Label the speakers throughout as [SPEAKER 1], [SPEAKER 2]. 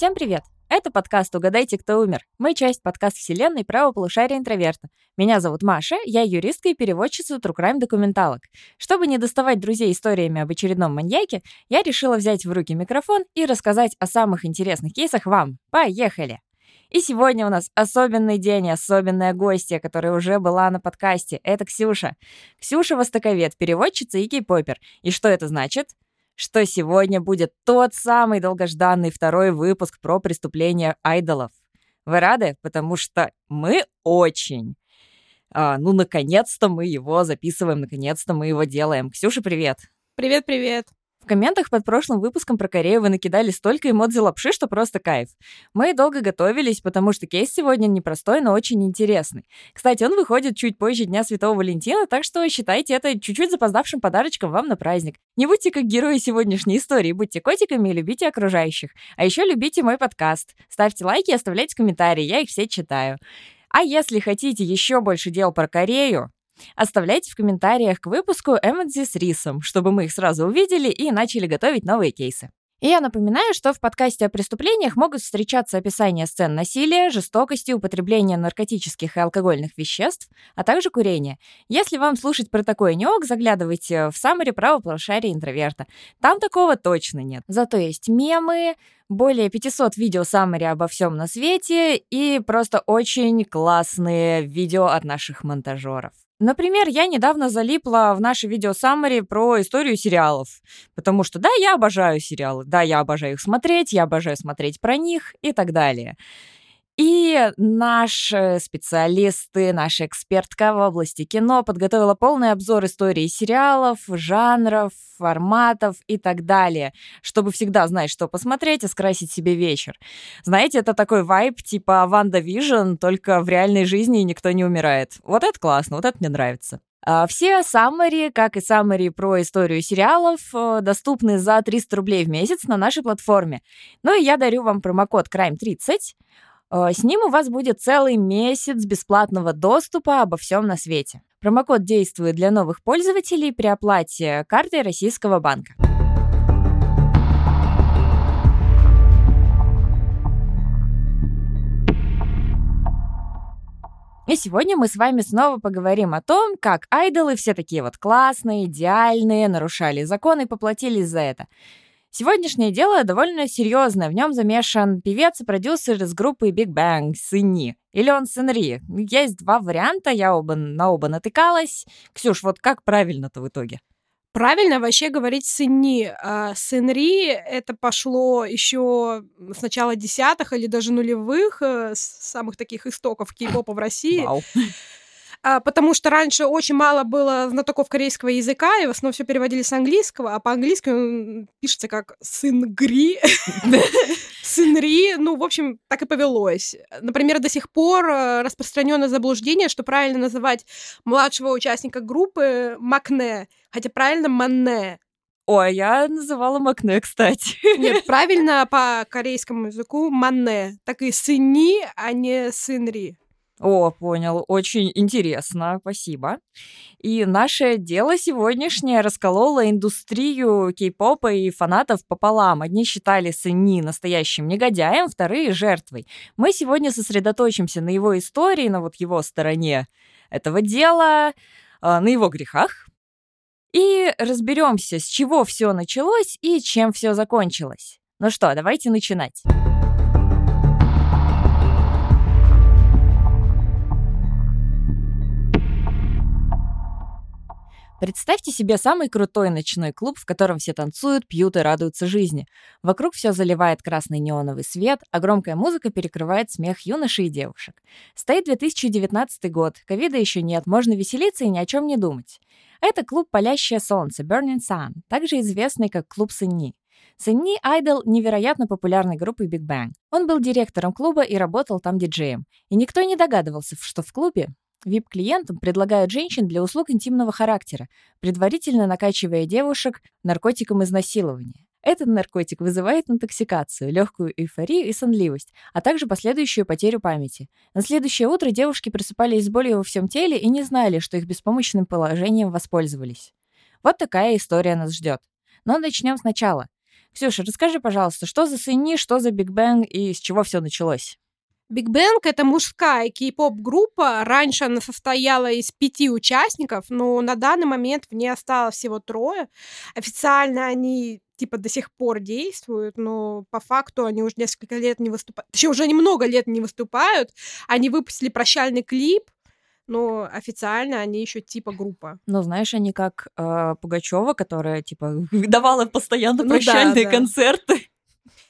[SPEAKER 1] Всем привет! Это подкаст «Угадайте, кто умер». Мы часть подкаст-вселенной правополушария интроверта. Меня зовут Маша, я юристка и переводчица True Crime документалок. Чтобы не доставать друзей историями об очередном маньяке, я решила взять в руки микрофон и рассказать о самых интересных кейсах вам. Поехали! И сегодня у нас особенный день, особенная гостья, которая уже была на подкасте. Это Ксюша. Ксюша Востоковед, переводчица и кей-попер. И что это значит? Что сегодня будет тот самый долгожданный второй выпуск про преступления айдолов. Вы рады? Потому что мы очень. А, ну, наконец-то мы его записываем, наконец-то мы его делаем. Ксюша, привет!
[SPEAKER 2] Привет-привет!
[SPEAKER 1] В комментах под прошлым выпуском про Корею вы накидали столько эмодзи лапши, что просто кайф. Мы долго готовились, потому что кейс сегодня непростой, но очень интересный. Кстати, он выходит чуть позже Дня Святого Валентина, так что считайте это чуть-чуть запоздавшим подарочком вам на праздник. Не будьте как герои сегодняшней истории, будьте котиками и любите окружающих. А еще любите мой подкаст. Ставьте лайки и оставляйте комментарии, я их все читаю. А если хотите еще больше дел про Корею, Оставляйте в комментариях к выпуску эмодзи с рисом, чтобы мы их сразу увидели и начали готовить новые кейсы. И я напоминаю, что в подкасте о преступлениях могут встречаться описания сцен насилия, жестокости, употребления наркотических и алкогольных веществ, а также курения. Если вам слушать про такое не ок, заглядывайте в саммари правополушария интроверта. Там такого точно нет. Зато есть мемы, более 500 видео саммари обо всем на свете и просто очень классные видео от наших монтажеров. Например, я недавно залипла в наше видео саммари про историю сериалов, потому что да, я обожаю сериалы, да, я обожаю их смотреть, я обожаю смотреть про них и так далее. И наши специалисты, наша экспертка в области кино подготовила полный обзор истории сериалов, жанров, форматов и так далее, чтобы всегда знать, что посмотреть и скрасить себе вечер. Знаете, это такой вайб типа WandaVision, только в реальной жизни никто не умирает. Вот это классно, вот это мне нравится. А, все summary, как и summary про историю сериалов, э, доступны за 300 рублей в месяц на нашей платформе. Ну и я дарю вам промокод CRIME30. Э, с ним у вас будет целый месяц бесплатного доступа обо всем на свете. Промокод действует для новых пользователей при оплате картой Российского банка. И сегодня мы с вами снова поговорим о том, как айдолы все такие вот классные, идеальные, нарушали законы и поплатились за это. Сегодняшнее дело довольно серьезное. В нем замешан певец и продюсер из группы Big Bang, Сыни. Или он Сынри. Есть два варианта, я оба, на оба натыкалась. Ксюш, вот как правильно-то в итоге?
[SPEAKER 2] Правильно вообще говорить сыни. А сынри это пошло еще с начала десятых или даже нулевых, э, с самых таких истоков кей-попа в России.
[SPEAKER 1] Вау
[SPEAKER 2] потому что раньше очень мало было знатоков корейского языка, и в основном все переводили с английского, а по-английски он пишется как «сынгри», «сынри», ну, в общем, так и повелось. Например, до сих пор э, распространенное заблуждение, что правильно называть младшего участника группы Макне, хотя правильно Манне.
[SPEAKER 1] Ой, я называла Макне, кстати.
[SPEAKER 2] Нет, правильно по корейскому языку Манне. Так и сыни, а не сынри.
[SPEAKER 1] О, понял. Очень интересно. Спасибо. И наше дело сегодняшнее раскололо индустрию кей-попа и фанатов пополам. Одни считали Сыни настоящим негодяем, вторые — жертвой. Мы сегодня сосредоточимся на его истории, на вот его стороне этого дела, а, на его грехах. И разберемся, с чего все началось и чем все закончилось. Ну что, давайте начинать. Представьте себе самый крутой ночной клуб, в котором все танцуют, пьют и радуются жизни. Вокруг все заливает красный неоновый свет, а громкая музыка перекрывает смех юношей и девушек. Стоит 2019 год, ковида еще нет, можно веселиться и ни о чем не думать. Это клуб «Палящее солнце» Burning Sun, также известный как клуб Сынни. Сынни Айдол невероятно популярной группы Big Bang. Он был директором клуба и работал там диджеем. И никто не догадывался, что в клубе VIP-клиентам предлагают женщин для услуг интимного характера, предварительно накачивая девушек наркотиком изнасилования. Этот наркотик вызывает интоксикацию, легкую эйфорию и сонливость, а также последующую потерю памяти. На следующее утро девушки просыпались с болью во всем теле и не знали, что их беспомощным положением воспользовались. Вот такая история нас ждет. Но начнем сначала. Ксюша, расскажи, пожалуйста, что за Сынри, что за Big Bang и с чего все началось?
[SPEAKER 2] Big Bang — это мужская k-pop-группа. Раньше она состояла из пяти участников, но на данный момент в ней осталось всего трое. Официально они типа до сих пор действуют, но по факту они уже несколько лет не выступают. Точнее, уже немного лет не выступают. Они выпустили прощальный клип, но официально они еще типа группа.
[SPEAKER 1] Ну, знаешь, они как э, Пугачева, которая типа давала постоянно ну, прощальные да, да. концерты.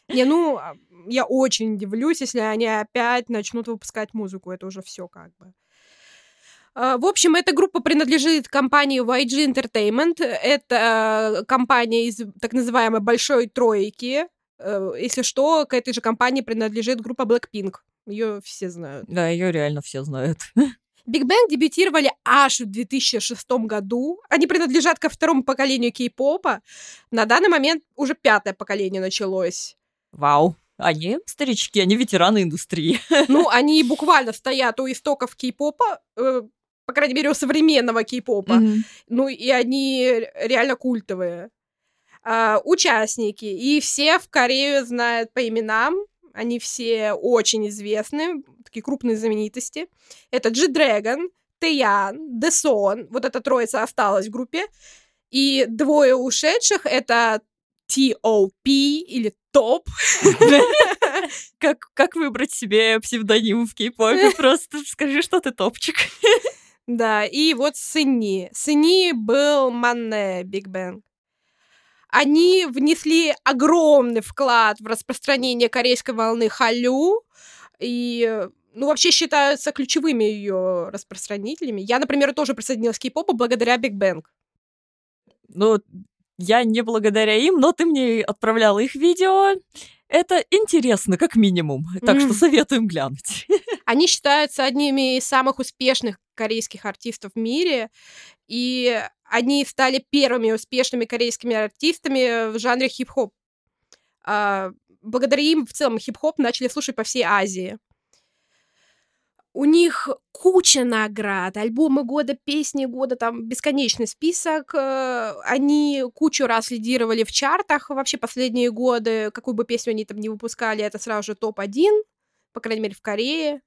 [SPEAKER 2] Не, ну, а, я очень удивлюсь, если они опять начнут выпускать музыку. Это уже все как бы. А, в общем, эта группа принадлежит компании YG Entertainment. Это компания из так называемой большой тройки. Э, если что, к этой же компании принадлежит группа Blackpink. Ее все знают.
[SPEAKER 1] Да, ее реально все знают.
[SPEAKER 2] Биг Бэнг дебютировали аж в 2006 году. Они принадлежат ко второму поколению кей-попа. На данный момент уже пятое поколение началось.
[SPEAKER 1] Вау. Они старички, они ветераны индустрии.
[SPEAKER 2] Ну, они буквально стоят у истоков кей-попа, э, по крайней мере, у современного кей-попа. Mm-hmm. Ну, и они реально культовые. А, участники. И все в Корею знают по именам. Они все очень известны, такие крупные знаменитости. Это G-Dragon, Тэян, Десон. Вот эта троица осталась в группе. И двое ушедших — это T.O.P. или топ.
[SPEAKER 1] Как, как выбрать себе псевдоним в кей-попе? Просто скажи, что ты топчик.
[SPEAKER 2] Да, и вот Сыни. Сыни был Манне Биг Бэнг. Они внесли огромный вклад в распространение корейской волны Халю и ну, вообще считаются ключевыми ее распространителями. Я, например, тоже присоединилась к кей-попу благодаря Биг Бэнг.
[SPEAKER 1] Ну, я не благодаря им, но ты мне отправляла их видео. Это интересно, как минимум. Так mm. что советуем глянуть.
[SPEAKER 2] Они считаются одними из самых успешных корейских артистов в мире. И они стали первыми успешными корейскими артистами в жанре хип-хоп. А, благодаря им в целом хип-хоп начали слушать по всей Азии. У них куча наград, альбомы года, песни года, там бесконечный список. Э, они кучу раз лидировали в чартах вообще последние годы. Какую бы песню они там не выпускали, это сразу же топ-1, по крайней мере, в Корее.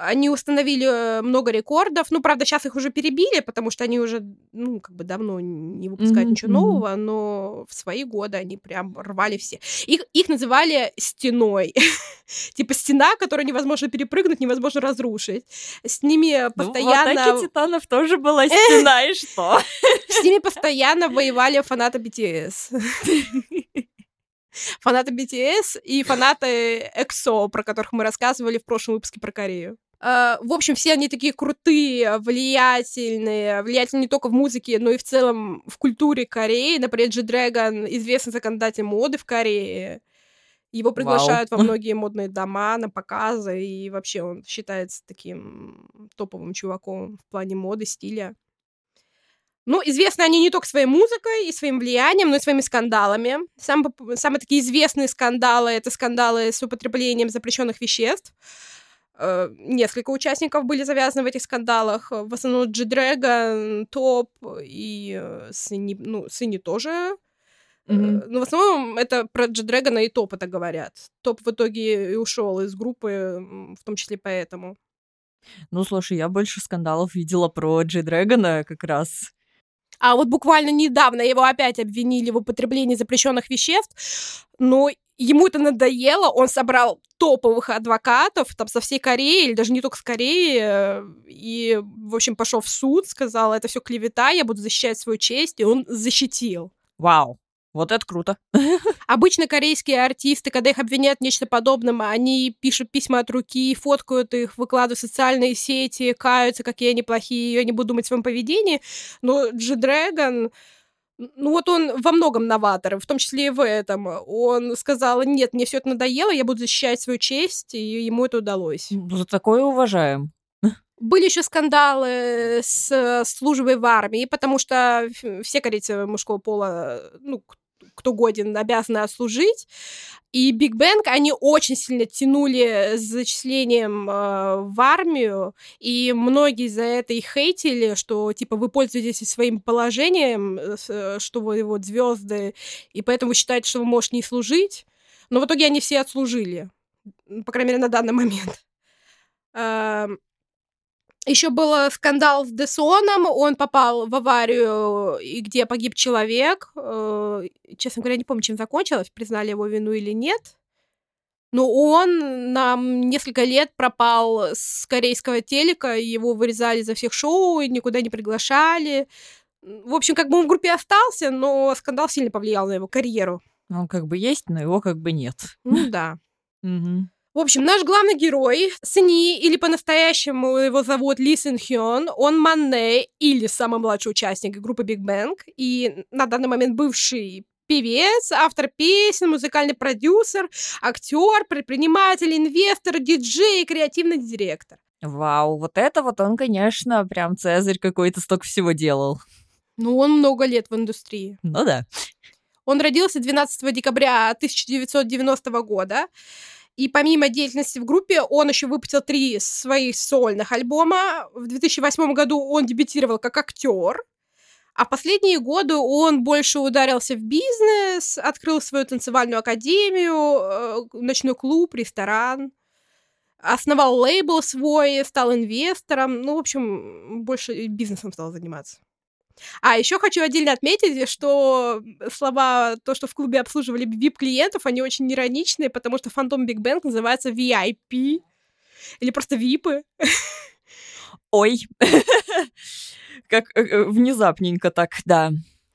[SPEAKER 2] Они установили э, много рекордов. Ну, правда, сейчас их уже перебили, потому что они уже, ну, как бы давно не выпускают mm-hmm. ничего нового, но в свои годы они прям рвали все. Их, их называли стеной. типа стена, которую невозможно перепрыгнуть, невозможно разрушить. С ними постоянно...
[SPEAKER 1] Ну, в атаке титанов тоже была стена, и что?
[SPEAKER 2] С ними постоянно воевали фанаты BTS фанаты BTS и фанаты EXO, про которых мы рассказывали в прошлом выпуске про Корею. Uh, в общем, все они такие крутые, влиятельные, влиятельные не только в музыке, но и в целом в культуре Кореи. Например, G-Dragon известный законодатель моды в Корее. Его приглашают Вау. во многие модные дома на показы, и вообще он считается таким топовым чуваком в плане моды, стиля. Ну, известны они не только своей музыкой и своим влиянием, но и своими скандалами. Сам, самые такие известные скандалы — это скандалы с употреблением запрещенных веществ. Э, несколько участников были завязаны в этих скандалах. В основном G-Dragon, Топ и э, Сыни, ну, Сыни тоже. Mm-hmm. Но в основном это про G-Dragon и Топ это говорят. Топ в итоге и ушел из группы, в том числе поэтому.
[SPEAKER 1] Ну, слушай, я больше скандалов видела про G-Dragon как раз.
[SPEAKER 2] А вот буквально недавно его опять обвинили в употреблении запрещенных веществ, но ему это надоело, он собрал топовых адвокатов там со всей Кореи, или даже не только с Кореи, э, и, в общем, пошел в суд, сказал, это все клевета, я буду защищать свою честь, и он защитил.
[SPEAKER 1] Вау. Вот это круто.
[SPEAKER 2] Обычно корейские артисты, когда их обвиняют в нечто подобном, они пишут письма от руки, фоткают их, выкладывают в социальные сети, каются, какие они плохие, я не буду думать о своем поведении. Но Джи Дрэгон, ну вот он во многом новатор, в том числе и в этом. Он сказал, нет, мне все это надоело, я буду защищать свою честь, и ему это удалось.
[SPEAKER 1] За такое уважаем.
[SPEAKER 2] Были еще скандалы с службой в армии, потому что все корейцы мужского пола, ну, кто годен, обязаны отслужить. И Биг Бэнг, они очень сильно тянули с зачислением э, в армию, и многие за это их хейтили, что, типа, вы пользуетесь своим положением, э, что вы вот звезды, и поэтому считаете, что вы можете не служить. Но в итоге они все отслужили, по крайней мере, на данный момент. Еще был скандал с Десоном, он попал в аварию, где погиб человек. Э, честно говоря, не помню, чем закончилось, признали его вину или нет. Но он на несколько лет пропал с корейского телека, его вырезали за всех шоу, никуда не приглашали. В общем, как бы он в группе остался, но скандал сильно повлиял на его карьеру.
[SPEAKER 1] Он как бы есть, но его как бы нет.
[SPEAKER 2] Ну да. В общем, наш главный герой, Сни, или по-настоящему его зовут Ли Сын Хён, он Манне, или самый младший участник группы Big Bang, и на данный момент бывший певец, автор песен, музыкальный продюсер, актер, предприниматель, инвестор, диджей, креативный директор.
[SPEAKER 1] Вау, вот это вот он, конечно, прям цезарь какой-то столько всего делал.
[SPEAKER 2] Ну, он много лет в индустрии.
[SPEAKER 1] Ну да.
[SPEAKER 2] Он родился 12 декабря 1990 года. И помимо деятельности в группе, он еще выпустил три своих сольных альбома. В 2008 году он дебютировал как актер. А последние годы он больше ударился в бизнес, открыл свою танцевальную академию, э, ночной клуб, ресторан. Основал лейбл свой, стал инвестором. Ну, в общем, больше бизнесом стал заниматься. А еще хочу отдельно отметить, что слова, то, что в клубе обслуживали VIP-клиентов, они очень ироничные, потому что Фантом Биг Бэнк называется VIP. Или просто ВИПы.
[SPEAKER 1] Ой. Как э, э, внезапненько так, да.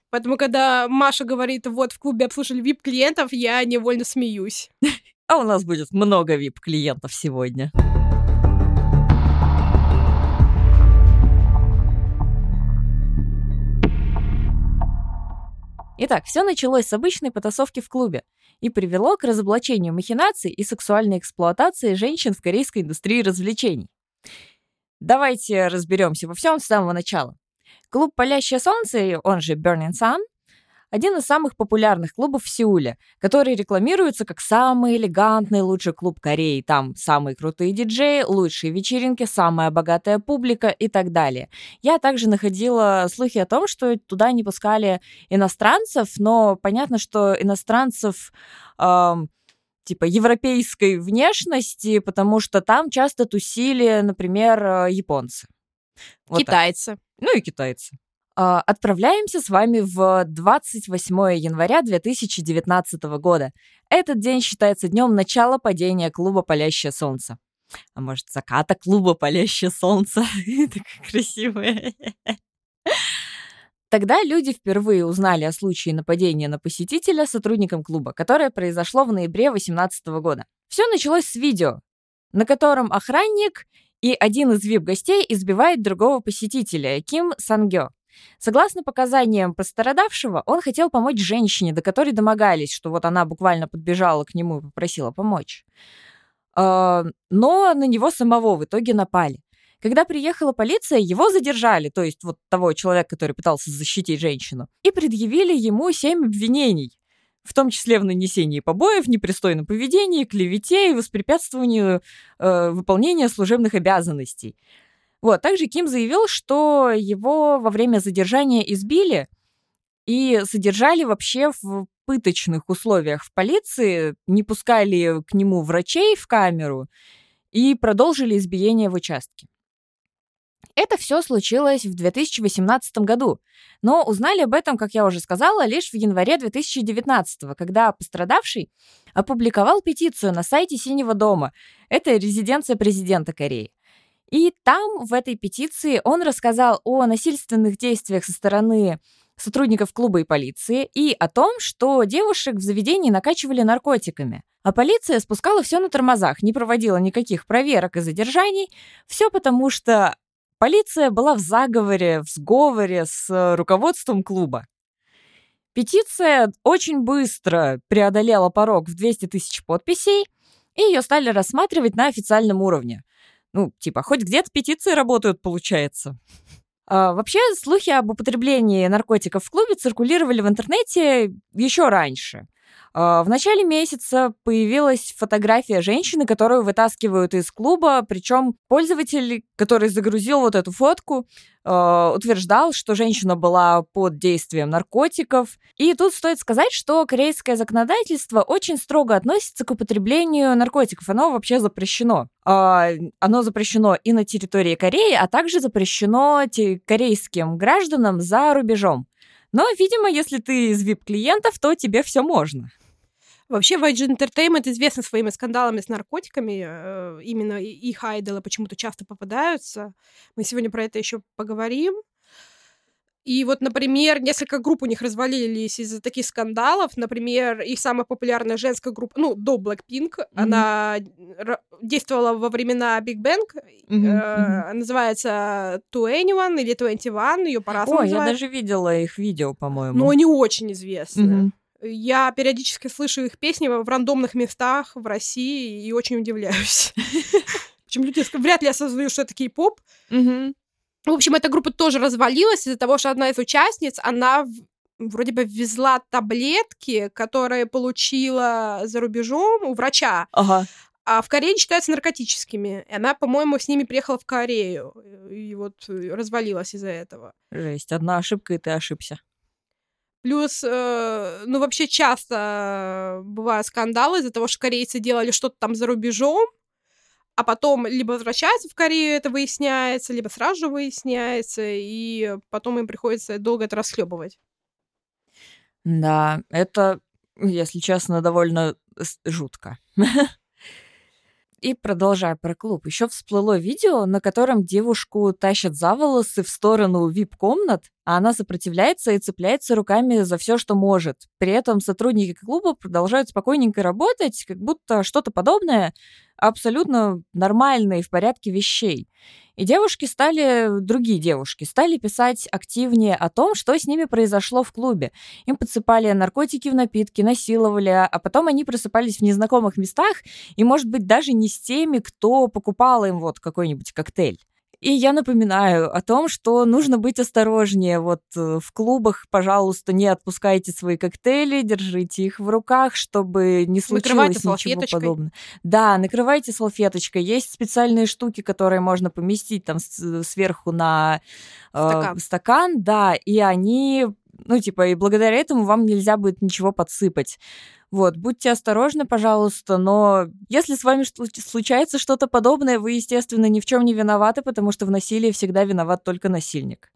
[SPEAKER 2] Поэтому, когда Маша говорит, вот в клубе обслуживали VIP-клиентов, я невольно смеюсь.
[SPEAKER 1] А у нас будет много VIP-клиентов сегодня. Итак, все началось с обычной потасовки в клубе и привело к разоблачению махинаций и сексуальной эксплуатации женщин в корейской индустрии развлечений. Давайте разберемся во всем с самого начала. Клуб «Палящее солнце», он же Burning Sun, один из самых популярных клубов в Сеуле, который рекламируется как самый элегантный лучший клуб Кореи. Там самые крутые диджеи, лучшие вечеринки, самая богатая публика и так далее. Я также находила слухи о том, что туда не пускали иностранцев, но понятно, что иностранцев... Эм, типа европейской внешности, потому что там часто тусили, например, э, японцы.
[SPEAKER 2] Вот китайцы. Так.
[SPEAKER 1] Ну и китайцы. А, отправляемся с вами в 28 января 2019 года. Этот день считается днем начала падения клуба «Палящее солнце». А может, заката клуба «Палящее солнце». Так красивое. Тогда люди впервые узнали о случае нападения на посетителя сотрудником клуба, которое произошло в ноябре 2018 года. Все началось с видео, на котором охранник и один из вип-гостей избивает другого посетителя, Ким Сангё. Согласно показаниям пострадавшего, он хотел помочь женщине, до которой домогались, что вот она буквально подбежала к нему и попросила помочь. А, но на него самого в итоге напали. Когда приехала полиция, его задержали, то есть вот того человека, который пытался защитить женщину, и предъявили ему семь обвинений, в том числе в нанесении побоев, непристойном поведении, клевете и воспрепятствованию э, выполнения служебных обязанностей. Вот, также Ким заявил, что его во время задержания избили и содержали вообще в пыточных условиях в полиции, не пускали к нему врачей в камеру и продолжили избиение в участке. Это все случилось в 2018 году, но узнали об этом, как я уже сказала, лишь в январе 2019, когда пострадавший опубликовал петицию на сайте Синего дома. Это резиденция президента Кореи. И там, в этой петиции, он рассказал о насильственных действиях со стороны сотрудников клуба и полиции и о том, что девушек в заведении накачивали наркотиками. А полиция спускала все на тормозах, не проводила никаких проверок и задержаний. Все потому, что полиция была в заговоре, в сговоре с руководством клуба. Петиция очень быстро преодолела порог в 200 тысяч подписей, и ее стали рассматривать на официальном уровне. Ну, типа, хоть где-то петиции работают, получается. А, вообще, слухи об употреблении наркотиков в клубе циркулировали в интернете еще раньше. А, в начале месяца появилась фотография женщины, которую вытаскивают из клуба, причем пользователь, который загрузил вот эту фотку, а, утверждал, что женщина была под действием наркотиков. И тут стоит сказать, что корейское законодательство очень строго относится к употреблению наркотиков. Оно вообще запрещено. А, оно запрещено и на территории Кореи, а также запрещено корейским гражданам за рубежом. Но, видимо, если ты из VIP-клиентов, то тебе все можно.
[SPEAKER 2] Вообще, YG Entertainment известен своими скандалами с наркотиками. Э, именно их айдолы почему-то часто попадаются. Мы сегодня про это еще поговорим. И вот, например, несколько групп у них развалились из-за таких скандалов. Например, их самая популярная женская группа, ну, до Blackpink, mm-hmm. она действовала во времена Big Bang, mm-hmm. э, называется Anyone или One, ее по-разному
[SPEAKER 1] О, я даже видела их видео, по-моему.
[SPEAKER 2] Но они очень известны. Mm-hmm. Я периодически слышу их песни в рандомных местах в России и очень удивляюсь. Причем люди вряд ли осознают, что это кей-поп. В общем, эта группа тоже развалилась из-за того, что одна из участниц, она вроде бы везла таблетки, которые получила за рубежом у врача.
[SPEAKER 1] Ага.
[SPEAKER 2] А в Корее считаются наркотическими. И она, по-моему, с ними приехала в Корею. И вот развалилась из-за этого.
[SPEAKER 1] Жесть. Одна ошибка, и ты ошибся.
[SPEAKER 2] Плюс, э, ну, вообще часто бывают скандалы из-за того, что корейцы делали что-то там за рубежом, а потом либо возвращаются в Корею, это выясняется, либо сразу же выясняется, и потом им приходится долго это расхлебывать.
[SPEAKER 1] Да, это, если честно, довольно жутко. И продолжая про клуб, еще всплыло видео, на котором девушку тащат за волосы в сторону вип-комнат, а она сопротивляется и цепляется руками за все, что может. При этом сотрудники клуба продолжают спокойненько работать, как будто что-то подобное абсолютно нормально и в порядке вещей. И девушки стали, другие девушки, стали писать активнее о том, что с ними произошло в клубе. Им подсыпали наркотики в напитки, насиловали, а потом они просыпались в незнакомых местах, и, может быть, даже не с теми, кто покупал им вот какой-нибудь коктейль. И я напоминаю о том, что нужно быть осторожнее. Вот э, в клубах, пожалуйста, не отпускайте свои коктейли, держите их в руках, чтобы не случилось ничего подобного. Да, накрывайте салфеточкой. Есть специальные штуки, которые можно поместить там сверху на
[SPEAKER 2] э, стакан.
[SPEAKER 1] стакан, да, и они ну, типа, и благодаря этому вам нельзя будет ничего подсыпать. Вот, будьте осторожны, пожалуйста, но если с вами случается что-то подобное, вы, естественно, ни в чем не виноваты, потому что в насилии всегда виноват только насильник.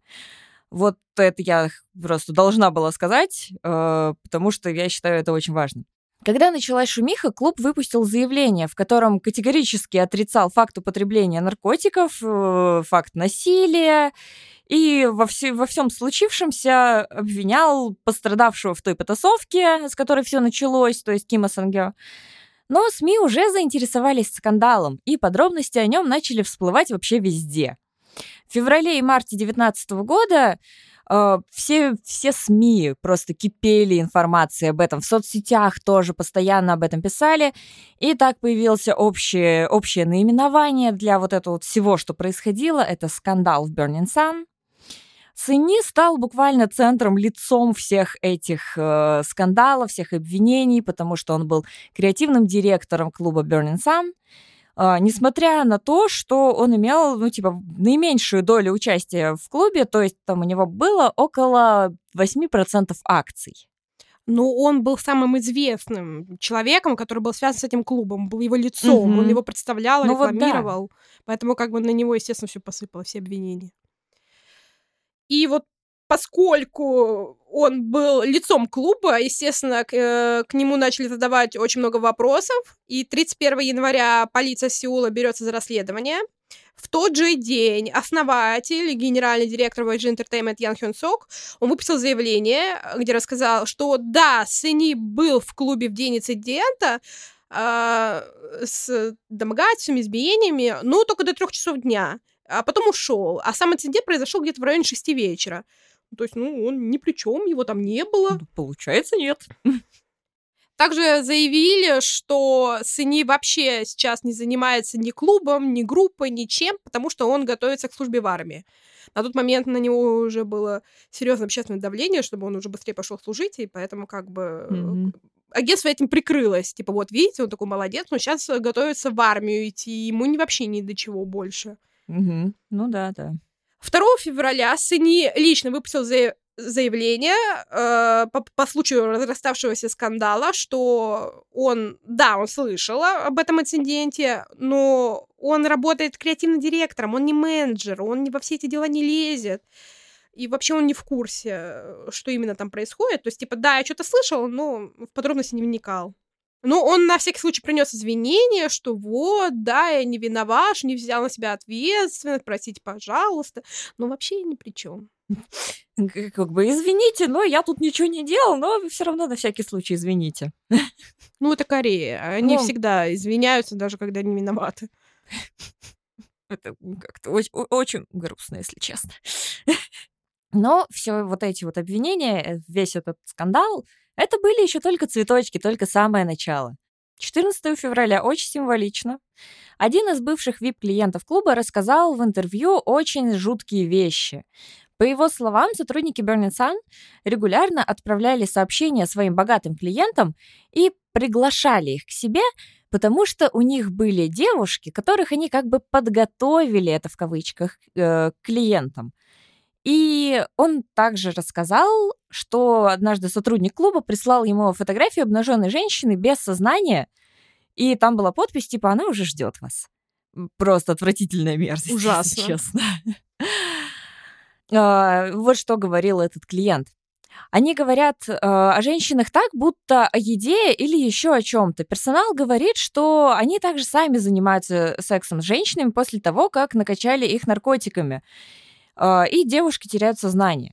[SPEAKER 1] Вот это я просто должна была сказать, э, потому что я считаю это очень важно. Когда началась шумиха, клуб выпустил заявление, в котором категорически отрицал факт употребления наркотиков, э, факт насилия и во, все, во всем случившемся обвинял пострадавшего в той потасовке, с которой все началось, то есть Кима Сангё. Но СМИ уже заинтересовались скандалом, и подробности о нем начали всплывать вообще везде. В феврале и марте 2019 года все, все СМИ просто кипели информацией об этом. В соцсетях тоже постоянно об этом писали. И так появился общее, общее наименование для вот этого вот всего, что происходило. Это скандал в Burning Sun. Цини стал буквально центром, лицом всех этих э, скандалов, всех обвинений, потому что он был креативным директором клуба Burning Sun. Uh, несмотря на то, что он имел, ну, типа, наименьшую долю участия в клубе, то есть там у него было около 8% акций.
[SPEAKER 2] Ну, он был самым известным человеком, который был связан с этим клубом, был его лицом, mm-hmm. он его представлял, ну, рекламировал. Вот да. Поэтому как бы на него, естественно, все посыпало, все обвинения. И вот поскольку он был лицом клуба, естественно, к, э, к нему начали задавать очень много вопросов. И 31 января полиция Сеула берется за расследование. В тот же день основатель, генеральный директор YG Entertainment Ян Хён Сок, он выписал заявление, где рассказал, что да, Сэни был в клубе в день инцидента, э, с домогательствами, избиениями, но только до трех часов дня а потом ушел. А сам инцидент произошел где-то в районе шести вечера. То есть, ну, он ни при чем, его там не было.
[SPEAKER 1] Ну, получается, нет.
[SPEAKER 2] Также заявили, что Сыни вообще сейчас не занимается ни клубом, ни группой, ничем, потому что он готовится к службе в армии. На тот момент на него уже было серьезное общественное давление, чтобы он уже быстрее пошел служить, и поэтому как бы mm-hmm. агентство этим прикрылось. Типа, вот видите, он такой молодец, но сейчас готовится в армию идти, ему не вообще ни до чего больше.
[SPEAKER 1] Mm-hmm. Ну да, да.
[SPEAKER 2] 2 февраля Сыни лично выпустил заявление э, по, по случаю разраставшегося скандала, что он, да, он слышал об этом инциденте, но он работает креативным директором, он не менеджер, он не во все эти дела не лезет. И вообще он не в курсе, что именно там происходит. То есть, типа, да, я что-то слышал, но в подробности не вникал. Но он на всякий случай принес извинения, что вот, да, я не виноват, не взял на себя ответственность, простите, пожалуйста. Но вообще ни при чем.
[SPEAKER 1] Как бы извините, но я тут ничего не делал, но все равно на всякий случай извините.
[SPEAKER 2] Ну, это Корея. Они ну, всегда извиняются, даже когда не виноваты.
[SPEAKER 1] Это как-то очень, очень грустно, если честно. Но все вот эти вот обвинения, э, весь этот скандал, это были еще только цветочки, только самое начало. 14 февраля очень символично. Один из бывших VIP-клиентов клуба рассказал в интервью очень жуткие вещи. По его словам, сотрудники Burning Sun регулярно отправляли сообщения своим богатым клиентам и приглашали их к себе, потому что у них были девушки, которых они как бы подготовили, это в кавычках, э, клиентам. И он также рассказал, что однажды сотрудник клуба прислал ему фотографию обнаженной женщины без сознания, и там была подпись типа «Она уже ждет вас». Просто отвратительная мерзость, Ужасно. честно. А, вот что говорил этот клиент. Они говорят э, о женщинах так, будто о еде или еще о чем-то. Персонал говорит, что они также сами занимаются сексом с женщинами после того, как накачали их наркотиками. Э, и девушки теряют сознание.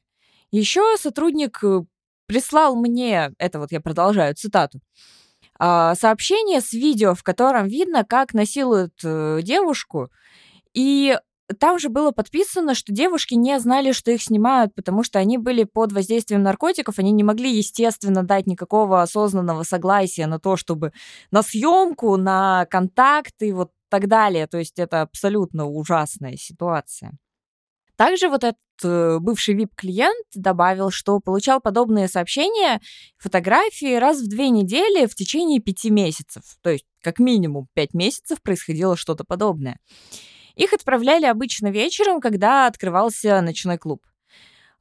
[SPEAKER 1] Еще сотрудник э, прислал мне, это вот я продолжаю цитату, э, сообщение с видео, в котором видно, как насилуют э, девушку, и там же было подписано, что девушки не знали, что их снимают, потому что они были под воздействием наркотиков, они не могли, естественно, дать никакого осознанного согласия на то, чтобы на съемку, на контакт и вот так далее. То есть это абсолютно ужасная ситуация. Также вот этот э, бывший VIP-клиент добавил, что получал подобные сообщения, фотографии раз в две недели в течение пяти месяцев. То есть как минимум пять месяцев происходило что-то подобное. Их отправляли обычно вечером, когда открывался ночной клуб.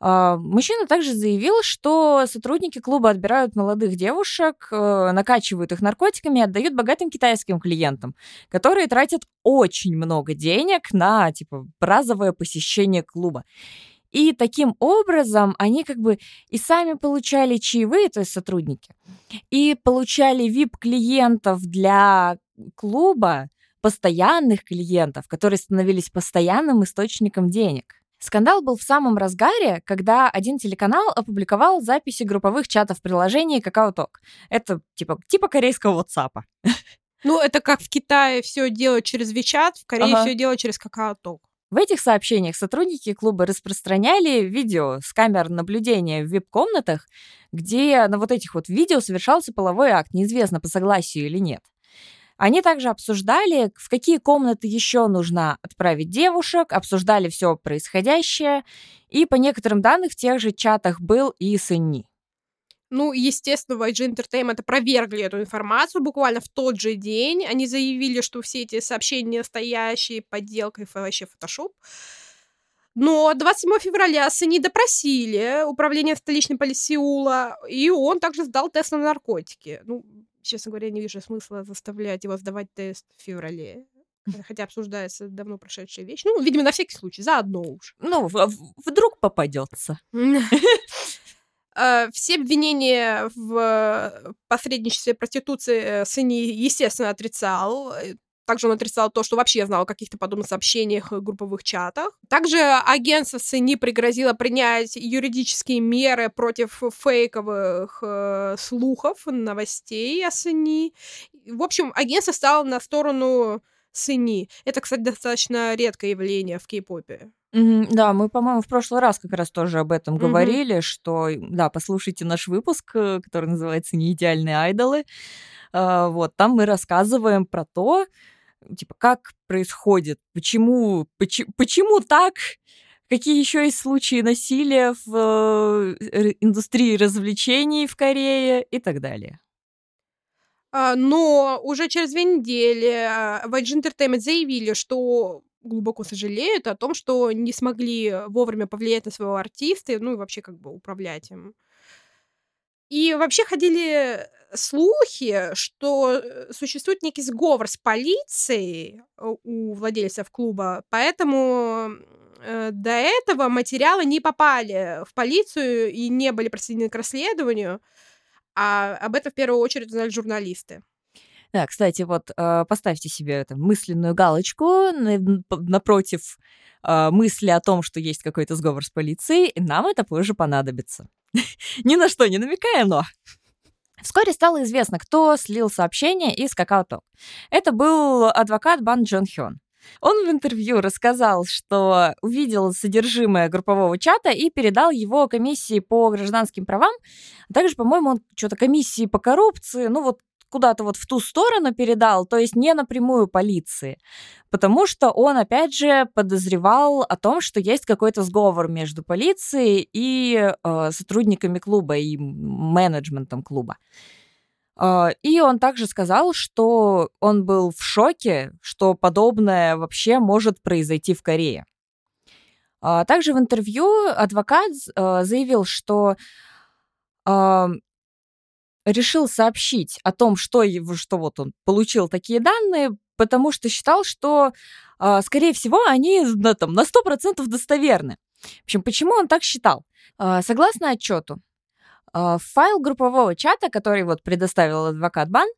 [SPEAKER 1] А, мужчина также заявил, что сотрудники клуба отбирают молодых девушек, э, накачивают их наркотиками и отдают богатым китайским клиентам, которые тратят очень много денег на типа разовое посещение клуба. И таким образом они как бы и сами получали чаевые, то есть сотрудники, и получали VIP-клиентов для клуба, постоянных клиентов, которые становились постоянным источником денег. Скандал был в самом разгаре, когда один телеканал опубликовал записи групповых чатов приложений KakaoTalk. Это типа, типа корейского WhatsApp.
[SPEAKER 2] Ну, это как в Китае все делают через WeChat, в Корее ага. все делают через KakaoTalk.
[SPEAKER 1] В этих сообщениях сотрудники клуба распространяли видео с камер наблюдения в вип-комнатах, где на вот этих вот видео совершался половой акт, неизвестно по согласию или нет. Они также обсуждали, в какие комнаты еще нужно отправить девушек, обсуждали все происходящее, и по некоторым данным в тех же чатах был и Сынни.
[SPEAKER 2] Ну, естественно, YG Entertainment опровергли эту информацию буквально в тот же день. Они заявили, что все эти сообщения настоящие, подделка и вообще фотошоп. Но 27 февраля Сыни допросили управление столичной полиции Сеула, и он также сдал тест на наркотики. Ну, честно говоря, не вижу смысла заставлять его сдавать тест в феврале. Хотя обсуждается давно прошедшая вещь. Ну, видимо, на всякий случай, заодно уж.
[SPEAKER 1] Ну, вдруг попадется.
[SPEAKER 2] Э, все обвинения в посредничестве проституции э, Сыни, естественно, отрицал. Э, также он отрицал то, что вообще знал о каких-то подобных сообщениях в групповых чатах. Также агентство СНИ пригрозило принять юридические меры против фейковых э, слухов, новостей о СНИ. В общем, агентство стало на сторону СНИ. Это, кстати, достаточно редкое явление в кей-попе.
[SPEAKER 1] Мгм. Да, мы, по-моему, в прошлый раз как раз тоже об этом
[SPEAKER 2] Мгм.
[SPEAKER 1] говорили, что, да, послушайте наш выпуск, э, который называется «Неидеальные айдолы». А, Вот, там мы рассказываем про то, типа, как происходит, почему, почи- почему так, какие еще есть случаи насилия в э, индустрии развлечений в Корее и так далее.
[SPEAKER 2] А, но уже через две недели, а, YG Entertainment заявили, что глубоко сожалеют о том, что не смогли вовремя повлиять на своего артиста, ну и вообще как бы управлять им. И вообще ходили слухи, что э, существует некий сговор с полицией э, у владельцев клуба, поэтому э, до этого материалы не попали в полицию и не были присоединены к расследованию, а об этом в первую очередь узнали журналисты.
[SPEAKER 1] Да, кстати, вот поставьте себе это, мысленную галочку напротив мысли о том, что есть какой-то сговор с полицией, нам это позже понадобится. Ни на что не намекая, но... Вскоре стало известно, кто слил сообщение из Какао Это был адвокат Бан Джон Хён. Он в интервью рассказал, что увидел содержимое группового чата и передал его комиссии по гражданским правам. Также, по-моему, он что-то комиссии по коррупции, ну вот куда-то вот в ту сторону передал, то есть не напрямую полиции, потому что он, опять же, подозревал о том, что есть какой-то сговор между полицией и э, сотрудниками клуба и менеджментом клуба. Э, И он также сказал, что он был в шоке, что подобное вообще может произойти в Корее. А Также в интервью адвокат э, заявил, что э, решил сообщить о том, что, его, что вот он получил такие данные, потому что считал, что, э, скорее всего, они на, там, на 100% достоверны. В общем, почему он так считал? Э, Согласно отчету, а, в файл группового чата, который вот предоставил адвокат Бан,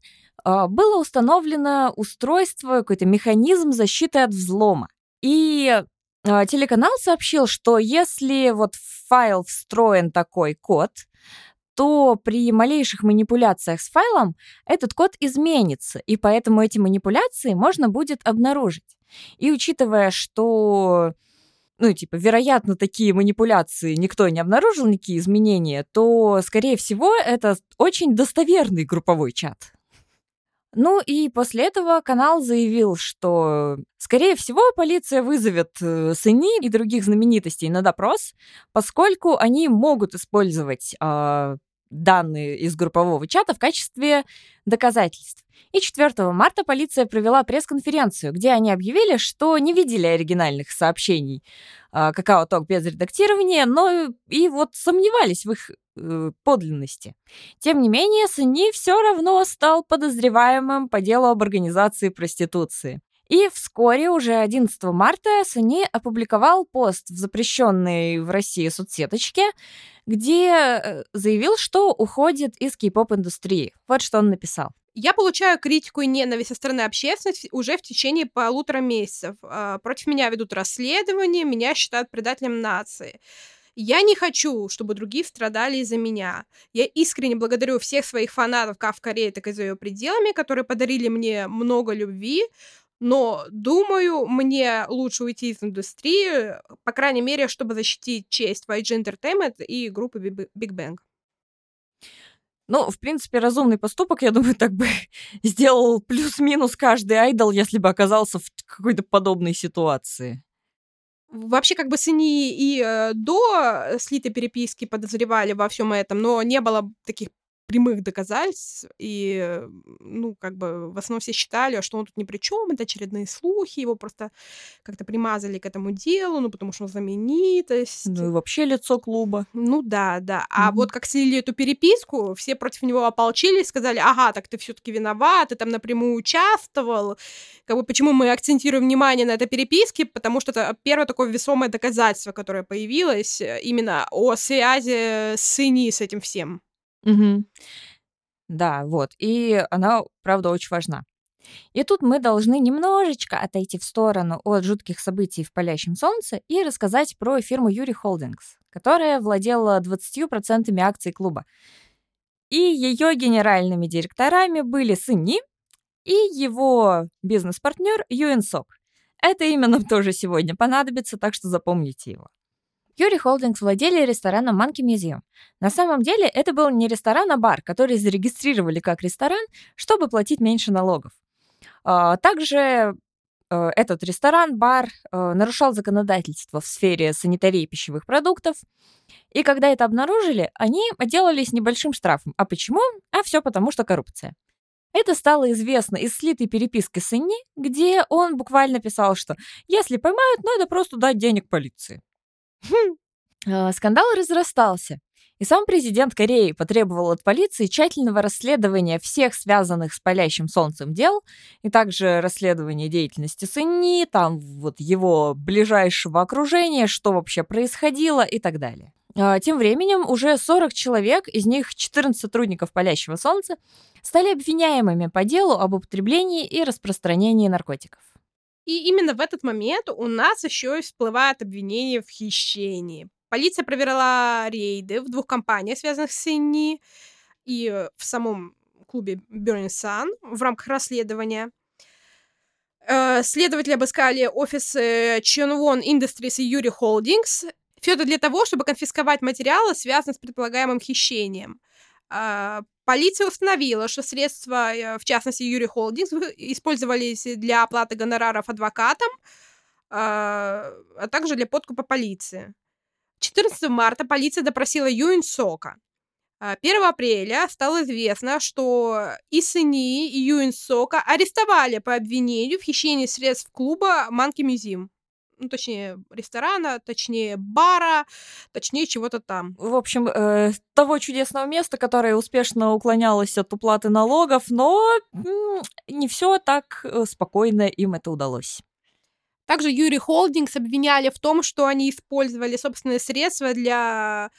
[SPEAKER 1] а, было установлено устройство, какой-то механизм защиты от взлома. И а, телеканал сообщил, что если вот в файл встроен такой код, то при малейших манипуляциях с файлом этот код изменится, и поэтому эти манипуляции можно будет обнаружить. И учитывая, что ну, типа, вероятно, такие манипуляции никто не обнаружил, никакие изменения, то, скорее всего, это очень достоверный групповой чат. Ну и после этого канал заявил, что, скорее всего, полиция вызовет э, Сэни и других знаменитостей на допрос, поскольку они могут использовать э, данные из группового чата в качестве доказательств. И 4 марта полиция провела пресс-конференцию, где они объявили, что не видели оригинальных сообщений э, Какао Ток без редактирования, но и вот сомневались в их э, подлинности. Тем не менее, Сани все равно стал подозреваемым по делу об организации проституции. И вскоре, уже 11 марта, Сани опубликовал пост в запрещенной в России соцсеточке, где э, заявил, что уходит из кей-поп-индустрии. Вот что он написал.
[SPEAKER 2] Я получаю критику и ненависть со стороны общественности уже в течение полутора месяцев. А, Против меня ведут расследование, меня считают предателем нации. Я не хочу, чтобы другие страдали из-за меня. Я искренне благодарю всех своих фанатов как в Корее, так и за ее пределами, которые подарили мне много любви, но думаю, мне лучше уйти из индустрии, по крайней мере, чтобы защитить честь YG Entertainment и группы Big Bang.
[SPEAKER 1] Ну, в принципе, разумный поступок, я думаю, так бы сделал плюс-минус каждый айдол, если бы оказался в какой-то подобной ситуации.
[SPEAKER 2] Вообще, как бы Сыни и э, до слитой переписки подозревали во всем этом, но не было таких прямых доказательств, и, э, ну, как бы в основном все считали, что он тут ни при чем, это очередные слухи, его просто как-то примазали к этому делу, ну, потому что он знаменитость.
[SPEAKER 1] Ну и вообще лицо клуба.
[SPEAKER 2] Ну да, да. А
[SPEAKER 1] Мгм.
[SPEAKER 2] вот как слили эту переписку, все против него ополчились, сказали, ага, так ты все-таки виноват, ты там напрямую участвовал. Как бы почему мы акцентируем внимание на этой переписке? Потому что это первое такое весомое доказательство, которое появилось э, именно о связи Сыни с этим всем.
[SPEAKER 1] Мгм. Да, вот. И она, правда, очень важна. И тут мы должны немножечко отойти в сторону от жутких событий в палящем солнце и рассказать про фирму Юри Холдингс, которая владела 20% акций клуба. И ее генеральными директорами были Сыни и его бизнес-партнер Юэн Сок. Это именно тоже сегодня понадобится, так что запомните его. Юрий Холдингс владели рестораном Monkey Museum. На самом деле это был не ресторан, а бар, который зарегистрировали как ресторан, чтобы платить меньше налогов. А, также э, этот ресторан, бар э, нарушал законодательство в сфере санитарии пищевых продуктов. И когда это обнаружили, они отделались небольшим штрафом. А почему? А все потому, что коррупция. Это стало известно из слитой переписки с Инни, где он буквально писал, что если поймают, надо просто дать денег полиции. А, скандал разрастался, и сам президент Кореи потребовал от полиции тщательного расследования всех связанных с палящим солнцем дел, и также расследования деятельности Сынни, там вот его ближайшего окружения, что вообще происходило и так далее. А, тем временем уже 40 человек, из них 14 сотрудников палящего солнца, стали обвиняемыми по делу об употреблении и распространении наркотиков.
[SPEAKER 2] И именно в этот момент у нас еще и всплывает обвинение в хищении. Полиция проверила рейды в двух компаниях, связанных с Инни, и в самом клубе Burning Sun в рамках расследования. Э, следователи обыскали офисы Chunwon Industries и Yuri Holdings. Все это для того, чтобы конфисковать материалы, связанные с предполагаемым хищением. А, Полиция установила, что средства, э, в частности, Юрий Холдингс, использовались для оплаты гонораров адвокатам, а, а также для подкупа полиции. 14 марта полиция допросила Юин Сока. 1 апреля стало известно, что и Сыни, и Юин Сока арестовали по обвинению в хищении средств клуба Манки Мюзим ну, точнее, ресторана, точнее, бара, точнее, чего-то там.
[SPEAKER 1] В общем, э, того чудесного места, которое успешно уклонялось от уплаты налогов, но не все так э, спокойно им это удалось.
[SPEAKER 2] Также Юрий Холдингс обвиняли в том, что они использовали собственные средства для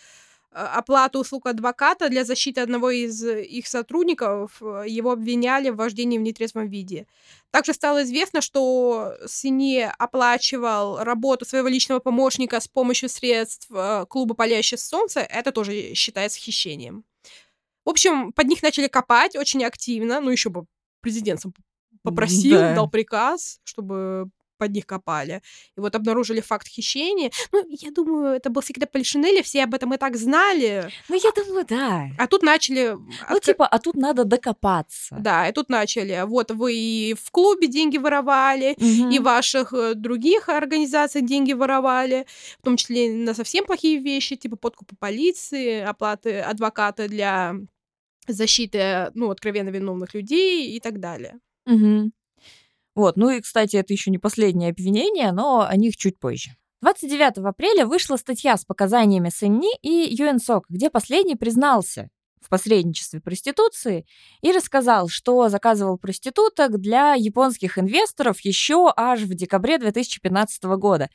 [SPEAKER 2] оплату услуг адвоката для защиты одного из их сотрудников, э, его обвиняли в вождении в нетрезвом виде. Также стало известно, что Сине оплачивал работу своего личного помощника с помощью средств э, клуба «Палящее солнце». Это тоже считается хищением. В общем, под них начали копать очень активно. Ну, еще бы президент попросил, да. дал приказ, чтобы под них копали. И вот обнаружили факт хищения. Ну, я думаю, это был секрет Полишинеля, все об этом и так знали.
[SPEAKER 1] Ну, я думаю, да.
[SPEAKER 2] А тут начали...
[SPEAKER 1] Ну, от... типа, а тут надо докопаться.
[SPEAKER 2] Да, и тут начали. Вот вы и в клубе деньги воровали, угу. и в ваших э, других организациях деньги воровали, в том числе на совсем плохие вещи, типа подкупа полиции, оплаты адвоката для защиты, ну, откровенно виновных людей и так далее.
[SPEAKER 1] Угу. Вот, ну и, кстати, это еще не последнее обвинение, но о них чуть позже. 29 апреля вышла статья с показаниями Сэнни и Юэн Сок, где последний признался в посредничестве проституции и рассказал, что заказывал проституток для японских инвесторов еще аж в декабре 2015 года.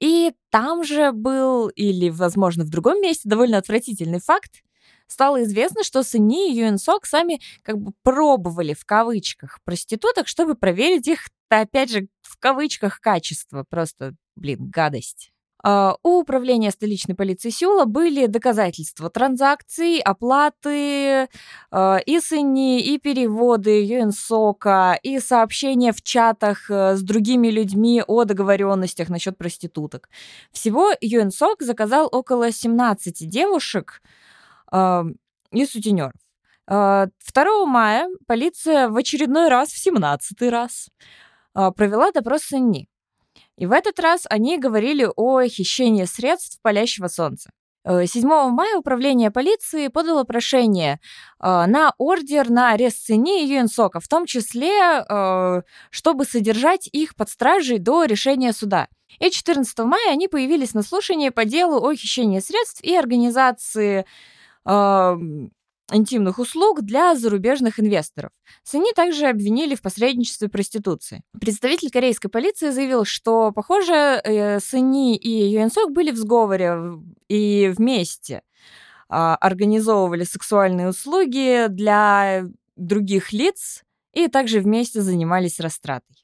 [SPEAKER 1] И там же был, или, возможно, в другом месте, довольно отвратительный факт, стало известно, что Сыни и Юэн Сок сами как бы пробовали в кавычках проституток, чтобы проверить их, опять же, в кавычках качество. Просто, блин, гадость. Uh, у управления столичной полиции Сеула были доказательства транзакций, оплаты, uh, и сыни, и переводы ЮНСОКа, и сообщения в чатах uh, с другими людьми о договоренностях насчет проституток. Всего ЮНСОК заказал около 17 девушек, и сутенеров. 2 мая полиция в очередной раз, в 17 раз, а, провела допрос Сенни. И в этот раз они говорили о хищении средств палящего солнца. 7 э, мая управление полиции подало прошение э, на ордер на арест Сыни и Юэнсока, в том числе, э, чтобы содержать их под стражей до решения суда. И 14 мая они появились на слушании по делу о хищении средств и организации интимных услуг для зарубежных инвесторов. Сыни также обвинили в посредничестве проституции. Представитель корейской полиции заявил, что, похоже, э, Сыни и Юэнсок были в сговоре и вместе а, организовывали сексуальные услуги для других лиц и также вместе занимались растратой.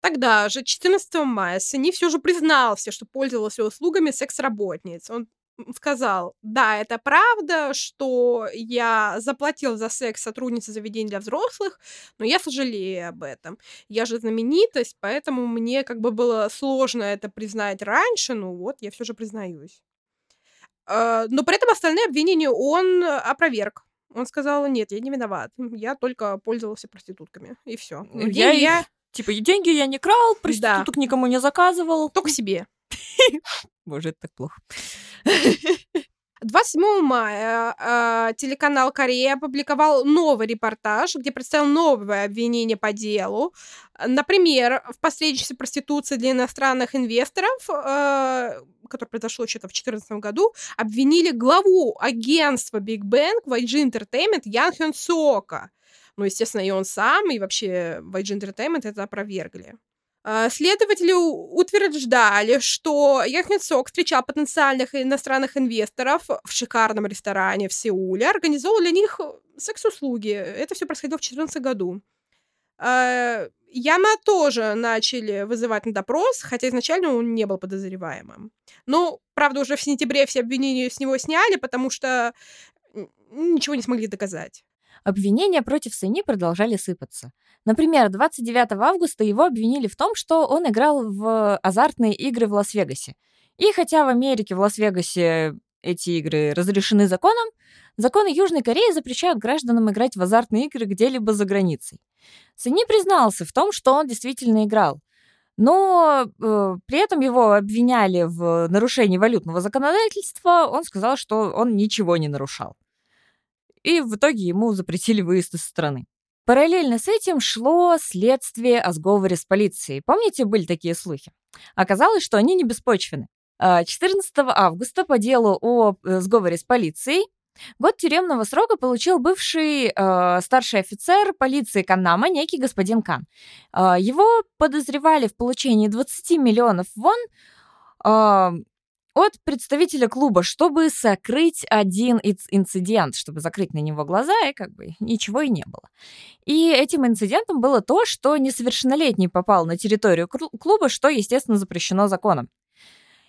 [SPEAKER 2] Тогда же, 14 мая, Сыни все же признался, что пользовался услугами секс-работниц. Он сказал, да, это правда, что я заплатил за секс сотруднице заведения для взрослых, но я сожалею об этом. Я же знаменитость, поэтому мне как бы было сложно это признать раньше, ну вот, я все же признаюсь. А, но при этом остальные обвинения он опроверг. Он сказал, нет, я не виноват, я только пользовался проститутками, и все.
[SPEAKER 1] Я, я... Типа, деньги я не крал, проституток да. никому не заказывал.
[SPEAKER 2] Только себе.
[SPEAKER 1] Боже, это так плохо.
[SPEAKER 2] 27 мая э, телеканал Корея опубликовал новый репортаж, где представил новое обвинение по делу. Например, в посредничестве проституции для иностранных инвесторов, э, которое произошло что-то в 2014 году, обвинили главу агентства Big Bang YG Entertainment Ян Хён Сока. Ну, естественно, и он сам, и вообще YG Entertainment это опровергли. А, следователи утверждали, что Яхмин Сок встречал потенциальных иностранных инвесторов в шикарном ресторане в Сеуле, организовал для них секс-услуги. Это все происходило в 2014 году. А, Яма тоже начали вызывать на допрос, хотя изначально он не был подозреваемым. Но, правда, уже в сентябре все обвинения с него сняли, потому что ничего не смогли доказать.
[SPEAKER 1] Обвинения против Сэни продолжали сыпаться. Например, 29 августа его обвинили в том, что он играл в азартные игры в Лас-Вегасе. И хотя в Америке, в Лас-Вегасе эти игры разрешены законом, законы Южной Кореи запрещают гражданам играть в азартные игры где-либо за границей. Сэни признался в том, что он действительно играл. Но э, при этом его обвиняли в нарушении валютного законодательства. Он сказал, что он ничего не нарушал и в итоге ему запретили выезд из страны. Параллельно с этим шло следствие о сговоре с полицией. Помните, были такие слухи? Оказалось, что они не беспочвены. 14 а, августа по делу о э, сговоре с полицией год тюремного срока получил бывший э, старший офицер полиции Каннама, некий господин Кан. Э, его подозревали в получении 20 миллионов вон э, от представителя клуба, чтобы сокрыть один инцидент, чтобы закрыть на него глаза, и как бы ничего и не было. И этим инцидентом было то, что несовершеннолетний попал на территорию клуба, что, естественно, запрещено законом.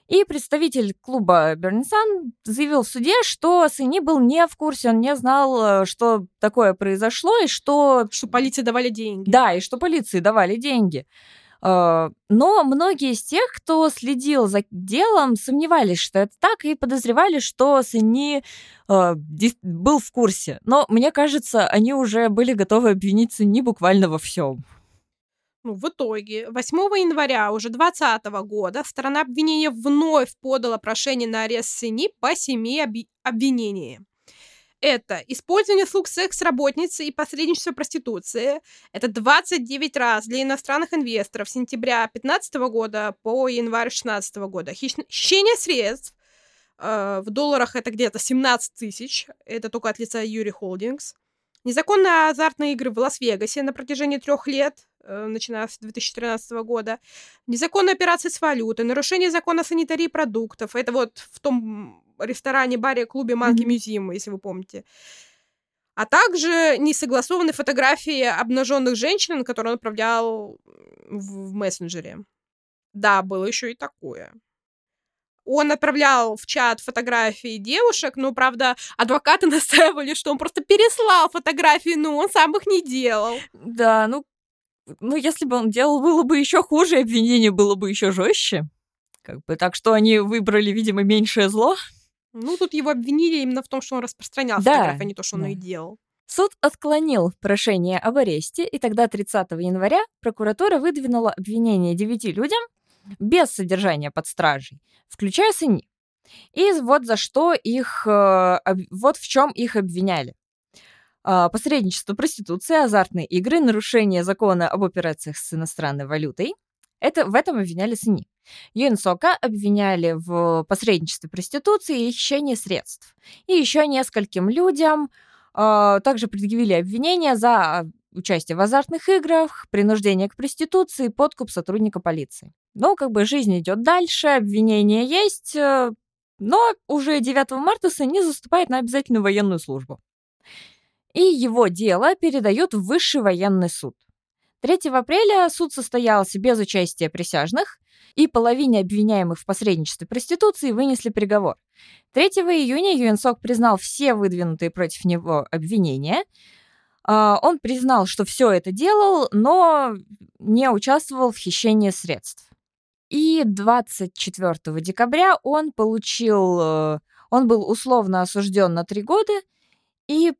[SPEAKER 1] И представитель клуба Бернсан заявил в суде, что Сэни был не в курсе, он не знал, э, что такое произошло, и что...
[SPEAKER 2] Что полиции давали деньги.
[SPEAKER 1] Да, и что полиции давали деньги. А, но многие из тех, кто следил за делом, сомневались, что это так, и подозревали, что Сыни а, был в курсе. Но мне кажется, они уже были готовы обвинить Сыни буквально во всем.
[SPEAKER 2] Ну, в итоге, 8 января уже 2020 года сторона обвинения вновь подала прошение на арест Сыни по семи обвинениям это использование услуг секс-работницы и посредничество проституции. Это 29 раз для иностранных инвесторов с сентября 2015 года по январь 2016 года. Хищение средств э, в долларах это где-то 17 тысяч. Это только от лица Юри Холдингс. Незаконные азартные игры в Лас-Вегасе на протяжении трех лет, э, начиная с 2013 года. Незаконные операции с валютой, нарушение закона санитарии продуктов. Это вот в том ресторане, баре, клубе Манки Мюзима, если вы помните. А также несогласованные фотографии обнаженных женщин, которые он отправлял в, в мессенджере. Да, было еще и такое. Он отправлял в чат фотографии девушек, но, правда, адвокаты настаивали, что он просто переслал фотографии, но он сам их не делал.
[SPEAKER 1] Да, ну, ну если бы он делал, было бы еще хуже, обвинение было бы еще жестче. Как бы, так что они выбрали, видимо, меньшее зло.
[SPEAKER 2] Ну, тут его обвинили именно в том, что он распространял да. фотографии, а не то, что он да. и делал.
[SPEAKER 1] Суд отклонил прошение об аресте, и тогда 30 января прокуратура выдвинула обвинение девяти людям без содержания под стражей, включая Сыни. И вот за что их, э, вот в чем их обвиняли. А, посредничество проституции, азартные игры, нарушение закона об операциях с иностранной валютой. Это, в этом обвиняли Сыни. Юн Сока обвиняли в посредничестве проституции и хищении средств. И еще нескольким людям э, также предъявили обвинения за участие в азартных играх, принуждение к проституции, подкуп сотрудника полиции. Но как бы жизнь идет дальше, обвинения есть, э, но уже 9 марта Сэни заступает на обязательную военную службу. И его дело передают в Высший военный суд. 3 апреля суд состоялся без участия присяжных, и половине обвиняемых в посредничестве проституции вынесли приговор. 3 июня ЮНСОК признал все выдвинутые против него обвинения. А, он признал, что все это делал, но не участвовал в хищении средств. И 24 декабря он получил, э, он был условно осужден на три года и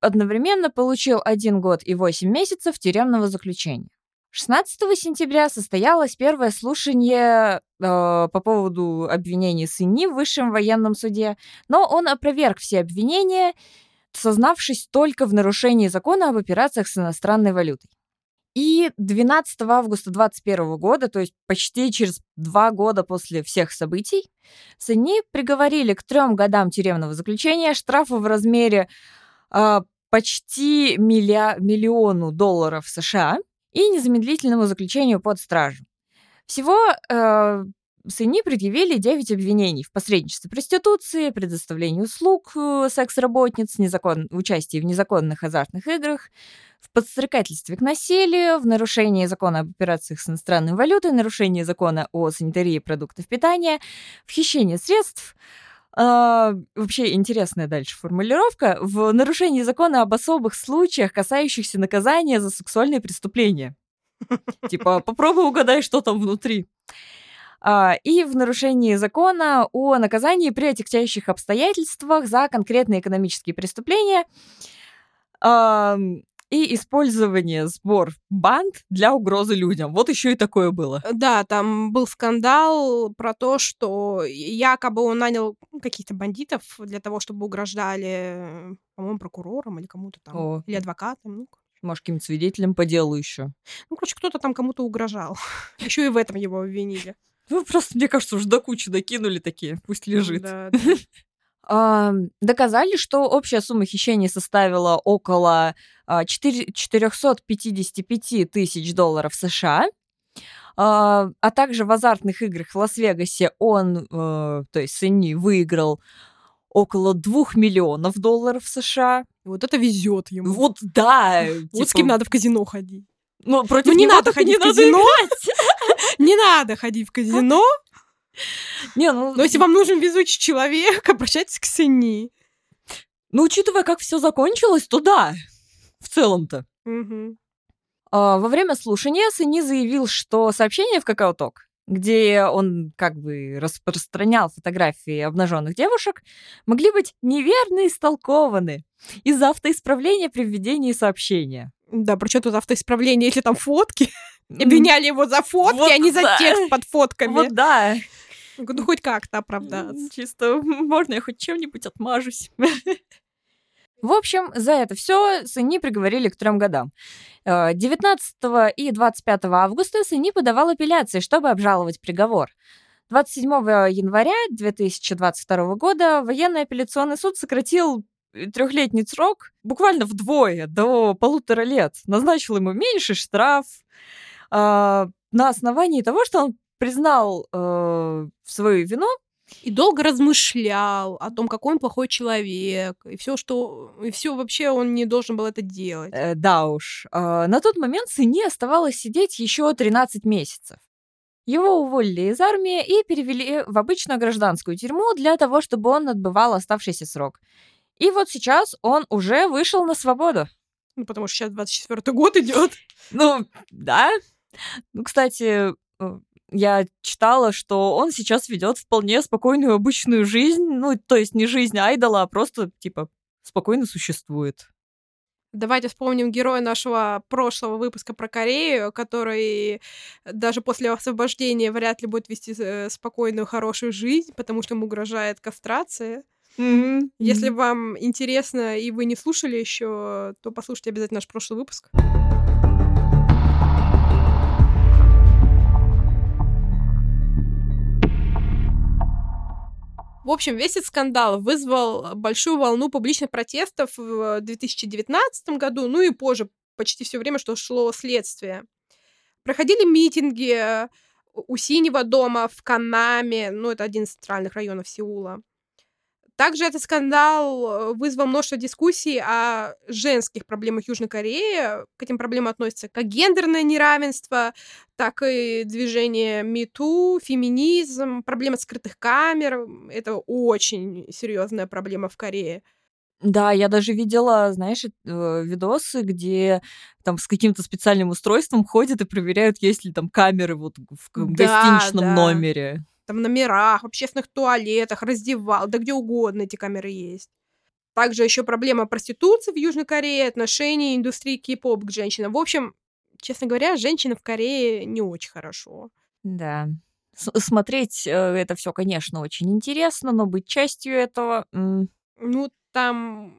[SPEAKER 1] одновременно получил один год и 8 месяцев тюремного заключения. 16 сентября состоялось первое слушание э, по поводу обвинений Сыни в Высшем военном суде, но он опроверг все обвинения, сознавшись только в нарушении закона об операциях с иностранной валютой. И 12 августа 2021 года, то есть почти через два года после всех событий, Сыни приговорили к трем годам тюремного заключения, штрафу в размере э, почти милля... миллиону долларов США – и незамедлительному заключению под стражу. Всего э, Сыни предъявили 9 обвинений в посредничестве проституции, предоставлении услуг э, секс-работниц, незакон... участии в незаконных азартных играх, в подстрекательстве к насилию, в нарушении закона об операциях с иностранной валютой, нарушении закона о санитарии продуктов питания, в хищении средств, а, вообще интересная дальше формулировка. В нарушении закона об особых случаях, касающихся наказания за сексуальные преступления. Типа, попробуй угадай, что там внутри. А, и в нарушении закона о наказании при отягчающих обстоятельствах за конкретные экономические преступления и использование сбор банд для угрозы людям. Вот еще и такое было.
[SPEAKER 2] Э, да, там был скандал про то, что якобы он нанял каких-то бандитов для того, чтобы угрожали, по-моему, прокурорам или кому-то там, О. или адвокатам. Ну,
[SPEAKER 1] может, каким-то свидетелем по делу еще.
[SPEAKER 2] Ну, короче, кто-то там кому-то угрожал. Еще и в этом его обвинили.
[SPEAKER 1] Ну, просто, мне кажется, уже до кучи докинули такие, пусть лежит. Да, да доказали, что общая сумма хищений составила около 4, 455 тысяч долларов США. А, а также в азартных играх в Лас-Вегасе он, э, то есть Сыни, выиграл около 2 миллионов долларов США.
[SPEAKER 2] Вот это везет ему.
[SPEAKER 1] Вот да.
[SPEAKER 2] Вот с кем типа надо в казино ходить.
[SPEAKER 1] Ну, против ну, не надо ходить в казино.
[SPEAKER 2] Не надо ходить в казино. Не, ну... Но если вам нужен везучий человек, обращайтесь к Сыни.
[SPEAKER 1] Ну, учитывая, как все закончилось, то да, в целом-то. Угу. А, во время слушания Сыни заявил, что сообщение в Какаоток, где он как бы распространял фотографии обнаженных девушек, могли быть неверно истолкованы из-за автоисправления при введении сообщения.
[SPEAKER 2] Да, про что тут автоисправление, если там фотки? Обвиняли его за фотки, вот а не за текст под фотками.
[SPEAKER 1] Вот да.
[SPEAKER 2] Ну, хоть как-то оправдаться.
[SPEAKER 1] Чисто, можно я хоть чем-нибудь отмажусь. В общем, за это все Сыни приговорили к трем годам. 19 э, и 25 августа Сыни подавал апелляции, чтобы обжаловать приговор. 27 января 2022 года военный апелляционный суд сократил трехлетний срок буквально вдвое, до полутора лет. Назначил ему меньший штраф э, на основании того, что он признал э, свою вину
[SPEAKER 2] и долго размышлял о том, какой он плохой человек, и все, что и все вообще он не должен был это делать.
[SPEAKER 1] Э, да уж. Э, на тот момент сыне оставалось сидеть еще 13 месяцев. Его уволили из армии и перевели в обычную гражданскую тюрьму для того, чтобы он отбывал оставшийся срок. И вот сейчас он уже вышел на свободу.
[SPEAKER 2] Ну, потому что сейчас 24 год идет.
[SPEAKER 1] Ну, да. Ну, кстати, э, я читала, что он сейчас ведет вполне спокойную обычную жизнь, ну, то есть не жизнь айдола, а просто, типа, спокойно существует.
[SPEAKER 2] Давайте вспомним героя нашего прошлого выпуска про Корею, который даже после освобождения вряд ли будет вести э, спокойную, хорошую жизнь, потому что ему угрожает кастрация. Mm-hmm. Если вам интересно и вы не слушали еще, то послушайте обязательно наш прошлый выпуск. В общем, весь этот скандал вызвал большую волну публичных протестов в 2019 году, ну и позже, почти все время, что шло следствие. Проходили митинги у Синего дома в Канаме, ну это один из центральных районов Сеула. Также этот скандал вызвал множество дискуссий о женских проблемах Южной Кореи. К этим проблемам относятся как гендерное неравенство, так и движение МИТУ, феминизм, проблема скрытых камер. Это очень серьезная проблема в Корее.
[SPEAKER 1] Да, я даже видела, знаешь, э, видосы, где там с каким-то специальным устройством ходят и проверяют, есть ли там камеры вот в
[SPEAKER 2] Да,
[SPEAKER 1] гостиничном
[SPEAKER 2] да.
[SPEAKER 1] номере.
[SPEAKER 2] Там в номерах, в общественных туалетах, раздевал, да где угодно эти камеры есть. Также еще проблема проституции в Южной Корее, отношения индустрии кей-поп к женщинам. В общем, честно говоря, женщины в Корее не очень хорошо.
[SPEAKER 1] Да. С- смотреть э, это все, конечно, очень интересно, но быть частью этого...
[SPEAKER 2] Ну, там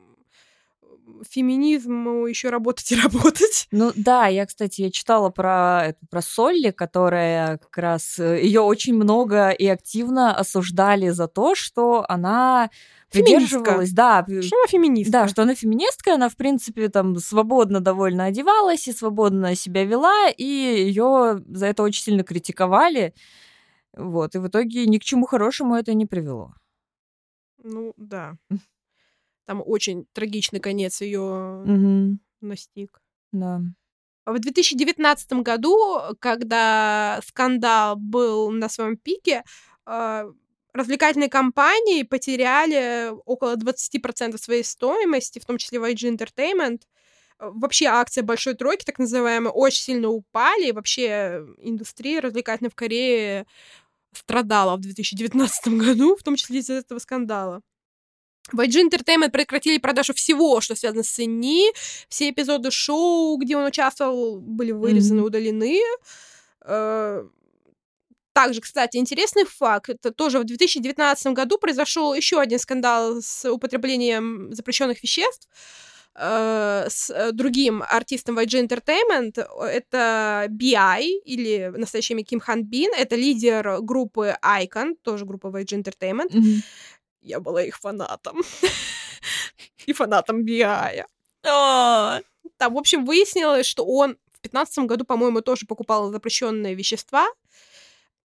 [SPEAKER 2] феминизму еще работать и работать.
[SPEAKER 1] Ну да, я, кстати, я читала про про Солли, которая как раз ее очень много и активно осуждали за то, что она придерживалась, да,
[SPEAKER 2] Что она феминистка?
[SPEAKER 1] да, что она феминистка, она в принципе там свободно довольно одевалась и свободно себя вела, и ее за это очень сильно критиковали, вот, и в итоге ни к чему хорошему это не привело.
[SPEAKER 2] Ну, да. Там очень трагичный конец ее
[SPEAKER 1] Мгм.
[SPEAKER 2] настиг.
[SPEAKER 1] Да.
[SPEAKER 2] В 2019 году, когда скандал был на своем пике, э, развлекательные компании потеряли около 20% своей стоимости, в том числе YG Entertainment. Э, Вообще акции Большой Тройки, так называемые, очень сильно упали. И вообще индустрия развлекательной в Корее страдала в 2019 году, в том числе из-за этого скандала. YG Entertainment прекратили продажу всего, что связано с Инни. Все эпизоды шоу, где он участвовал, были вырезаны,
[SPEAKER 1] Мгм.
[SPEAKER 2] удалены. Э, Также, кстати, интересный факт. Это тоже в 2019 году произошел еще один скандал с употреблением запрещенных веществ э, с э, другим артистом YG Entertainment. Это BI, или в настоящее имя Ким Хан Бин. Это лидер группы Icon, тоже группа YG Entertainment.
[SPEAKER 1] Мгм.
[SPEAKER 2] Я была их фанатом. И фанатом.
[SPEAKER 1] А,
[SPEAKER 2] Там, в общем, выяснилось, что он в 2015 году, по-моему, тоже покупал запрещенные вещества.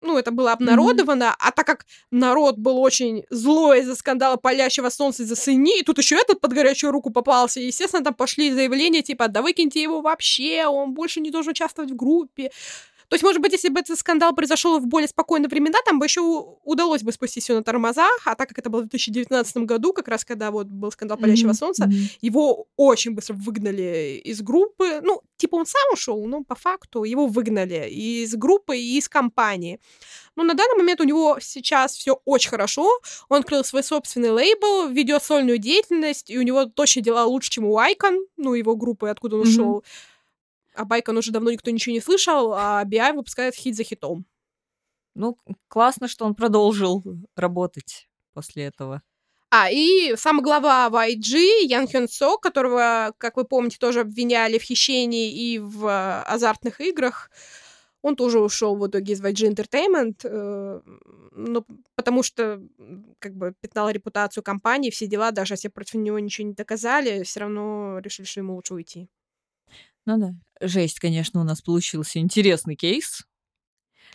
[SPEAKER 2] Ну, это было обнародовано, а так как народ был очень злой из-за скандала палящего солнца из-за сыни, и тут еще этот под горячую руку попался, и, естественно, там пошли заявления типа, да выкиньте его вообще, он больше не должен участвовать в группе. То есть, может быть, если бы этот скандал произошел в более спокойные времена, там бы еще удалось бы спустить все на тормозах, а так как это было в 2019 году, как раз когда вот был скандал палящего
[SPEAKER 1] Мгм,
[SPEAKER 2] солнца,
[SPEAKER 1] мгм.
[SPEAKER 2] его очень быстро выгнали из группы. Ну, типа он сам ушел, но по факту его выгнали и из группы, и из компании. Но на данный момент у него сейчас все очень хорошо. Он открыл свой собственный лейбл, ведет сольную деятельность, и у него точно дела лучше, чем у Icon, ну, его группы, откуда он
[SPEAKER 1] Мгм.
[SPEAKER 2] ушел. Об Icon уже давно никто ничего не слышал, а BI выпускает хит за хитом.
[SPEAKER 1] Ну, классно, что он продолжил работать после этого.
[SPEAKER 2] А, и сам глава YG, Ян Хён Со, которого, как вы помните, тоже обвиняли в хищении и в э, азартных играх, он тоже ушел в итоге из YG Entertainment, э, ну, потому что как бы пятнал репутацию компании, все дела, даже если против него ничего не доказали, все равно решили, что ему лучше уйти.
[SPEAKER 1] Ну да. Жесть, конечно, у нас получился интересный кейс.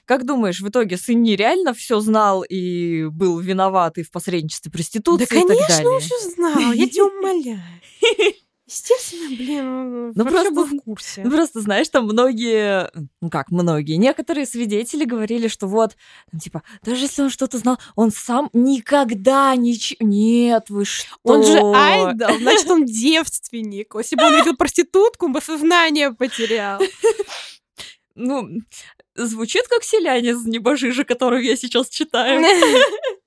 [SPEAKER 1] Как думаешь, в итоге сын нереально все знал и был виноват и в посредничестве проституции
[SPEAKER 2] да,
[SPEAKER 1] и так
[SPEAKER 2] конечно,
[SPEAKER 1] далее?
[SPEAKER 2] он все знал, я тебя умоляю. Естественно, блин,
[SPEAKER 1] Ну, просто
[SPEAKER 2] был в курсе.
[SPEAKER 1] Ну, просто, знаешь, там многие, ну как многие, некоторые свидетели говорили, что вот, ну, типа, даже если он что-то знал, он сам никогда ничего... Нет, вы что?
[SPEAKER 2] Он же айдол, значит, он девственник. Если бы он видел проститутку, он бы сознание потерял.
[SPEAKER 1] Ну, звучит как Се Лянь из Небожителей, которую я сейчас читаю.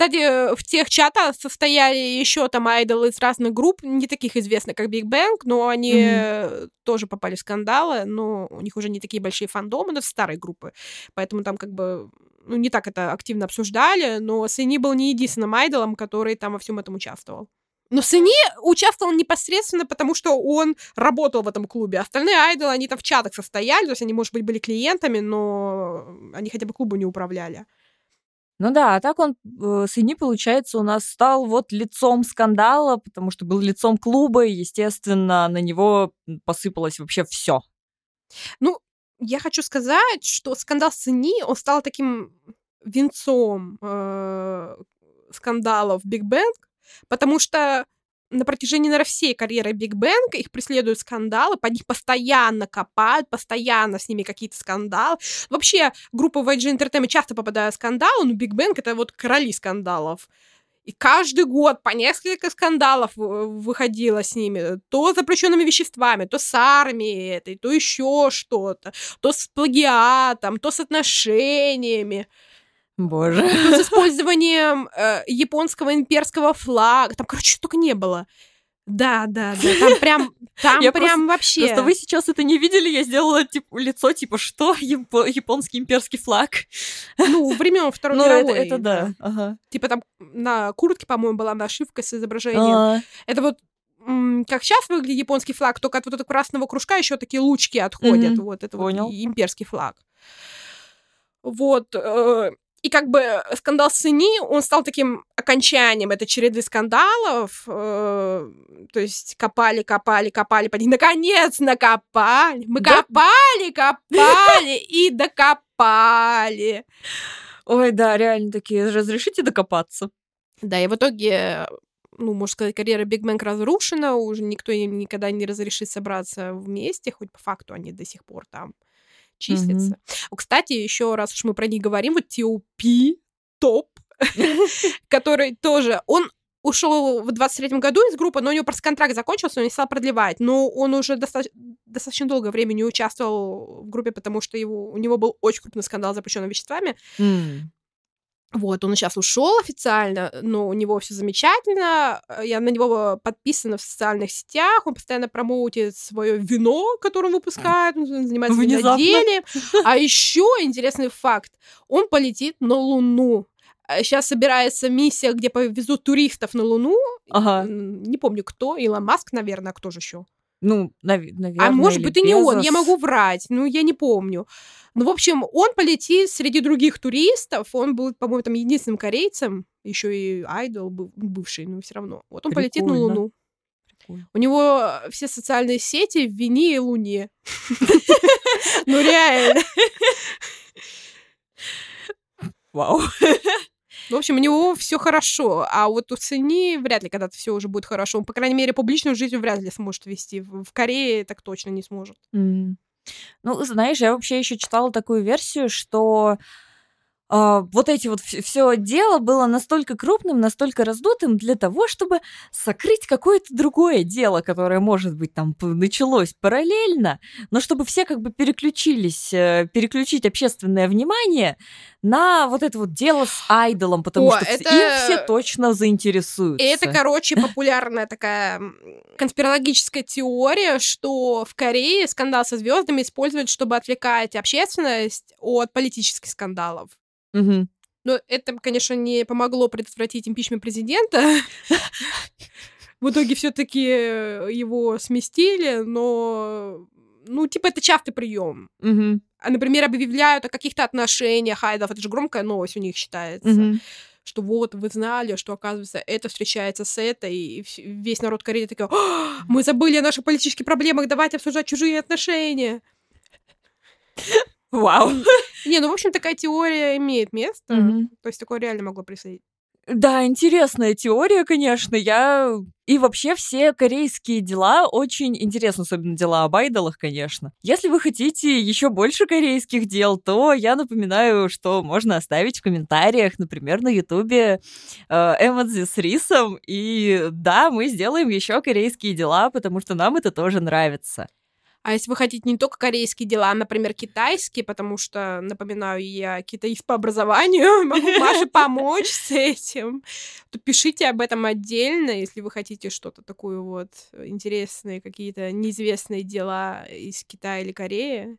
[SPEAKER 2] Кстати, в тех чатах состояли еще там айдолы из разных групп, не таких известных, как Big Bang, но они э, тоже попали в скандалы, но у них уже не такие большие фандомы, это старые группы, поэтому там как бы ну, не так это активно обсуждали, но Сынри был не единственным айдолом, который там во всем этом участвовал. Но Сэни участвовал непосредственно, потому что он работал в этом клубе. Остальные айдолы, они там в чатах состояли, то есть они, может быть, были клиентами, но они хотя бы клубу не управляли.
[SPEAKER 1] Ну да, а так он, э, Сэни, получается, у нас стал вот лицом скандала, потому что был лицом клуба, и, естественно, на него посыпалось вообще все.
[SPEAKER 2] Ну, я хочу сказать, что скандал с Ни, он стал таким венцом э, скандалов Big Bang, потому что на протяжении, наверное, всей карьеры Big Bang их преследуют скандалы, по них постоянно копают, постоянно с ними какие-то скандалы. Вообще, группа YG Entertainment часто попадает в скандалы, но Big Bang — это вот короли скандалов. И каждый год по несколько скандалов выходило с ними. То с запрещенными веществами, то с армией этой, то еще что-то. То с плагиатом, то с отношениями.
[SPEAKER 1] Боже.
[SPEAKER 2] То с использованием э, японского имперского флага. Там, короче, только не было. Да, да, да. Там прям, там
[SPEAKER 1] Я
[SPEAKER 2] прям
[SPEAKER 1] просто-
[SPEAKER 2] вообще.
[SPEAKER 1] Просто вы сейчас это не видели, я сделала типа, лицо типа что? Япо- японский имперский флаг?
[SPEAKER 2] Ну, времен Второй
[SPEAKER 1] Ну, это,
[SPEAKER 2] мировой.
[SPEAKER 1] это да. Ага.
[SPEAKER 2] Типа там на куртке, по-моему, была нашивка с изображением.
[SPEAKER 1] А,
[SPEAKER 2] Это вот как сейчас выглядит японский флаг, только от вот этого красного кружка еще такие лучки отходят.
[SPEAKER 1] Мгм,
[SPEAKER 2] Вот это
[SPEAKER 1] понял.
[SPEAKER 2] вот имперский флаг. Вот. э, И как бы скандал с Сынри, он стал таким окончанием этой череды скандалов. э, То есть копали, копали, копали, по ней. Наконец накопали. Мы
[SPEAKER 1] Да.
[SPEAKER 2] копали, копали и докопали.
[SPEAKER 1] Ой, да, реально такие. Разрешите докопаться?
[SPEAKER 2] Да, и в итоге, ну, можно сказать, карьера Big Bang разрушена, уже никто им никогда не разрешит собраться вместе, хоть по факту они до сих пор там числятся. О, Кстати, еще раз уж мы про них говорим, вот T.O.P. топ, который тоже, он ушел в 23-м году из группы, но у него просто контракт закончился, он не стал продлевать. Но он уже доста- достаточно долгое время не участвовал в группе, потому что его, у него был очень крупный скандал с запрещенными веществами.
[SPEAKER 1] М.
[SPEAKER 2] Вот, он сейчас ушел официально, но у него все замечательно. Э, Я на него подписана в социальных сетях. Он постоянно промоутит свое вино, которое он выпускает, он занимается
[SPEAKER 1] Внезапно.
[SPEAKER 2] виноделием. А еще интересный факт: он полетит на Луну. Сейчас собирается миссия, где повезут туристов на Луну.
[SPEAKER 1] Ага.
[SPEAKER 2] Не помню кто, Илон Маск, наверное, а кто же еще?
[SPEAKER 1] Ну, наверное.
[SPEAKER 2] А может быть, и не он, я могу врать, ну, я не помню. Ну, в общем, он полетит среди других туристов, он был, по-моему, там единственным корейцем, еще и айдол был бывший, но все равно. Вот он полетит на
[SPEAKER 1] Прикольно.
[SPEAKER 2] Луну.
[SPEAKER 1] Прикольно.
[SPEAKER 2] У него все социальные сети в Вине и Луне. Ну, реально.
[SPEAKER 1] Вау.
[SPEAKER 2] В общем, у него все хорошо, а вот у Цини вряд ли когда-то все уже будет хорошо. Он, по крайней мере, публичную жизнь вряд ли сможет вести. В Корее так точно не сможет.
[SPEAKER 1] М. Ну, знаешь, я вообще еще читала такую версию, что вот эти вот все дело было настолько крупным, настолько раздутым для того, чтобы сокрыть какое-то другое дело, которое, может быть, там началось параллельно, но чтобы все как бы переключились, э, переключить общественное внимание на вот это вот дело с айдолом, потому
[SPEAKER 2] О,
[SPEAKER 1] что
[SPEAKER 2] это-
[SPEAKER 1] им все точно заинтересуются.
[SPEAKER 2] И это, короче, популярная такая конспирологическая теория, что в Корее скандал со звездами используют, чтобы отвлекать общественность от политических скандалов.
[SPEAKER 1] Мгм.
[SPEAKER 2] Но это, конечно, не помогло предотвратить импичмент президента. В итоге все-таки его сместили, но ну, типа, это частый прием.
[SPEAKER 1] Мгм.
[SPEAKER 2] А, например, объявляют о каких-то отношениях айдолов. Это же громкая новость у них считается.
[SPEAKER 1] Мгм.
[SPEAKER 2] Что вот, вы знали, что, оказывается, это встречается с этой, и весь народ Кореи такой, «А, мы забыли о наших политических проблемах, давайте обсуждать чужие отношения.
[SPEAKER 1] Вау.
[SPEAKER 2] Не, ну, в общем, такая теория имеет место. То есть такое реально могло происходить.
[SPEAKER 1] Да, интересная теория, конечно. Я и вообще все корейские дела очень интересны, особенно дела об айдолах, конечно. Если вы хотите еще больше корейских дел, то я напоминаю, что можно оставить в комментариях, например, на Ютубе э, эмодзи с рисом. И да, мы сделаем еще корейские дела, потому что нам это тоже нравится.
[SPEAKER 2] А если вы хотите не только корейские дела, а, например, китайские, потому что, напоминаю, я китаист по образованию, могу Маше помочь с этим, то пишите об этом отдельно, если вы хотите что-то такое вот интересные, какие-то неизвестные дела из Китая или Кореи.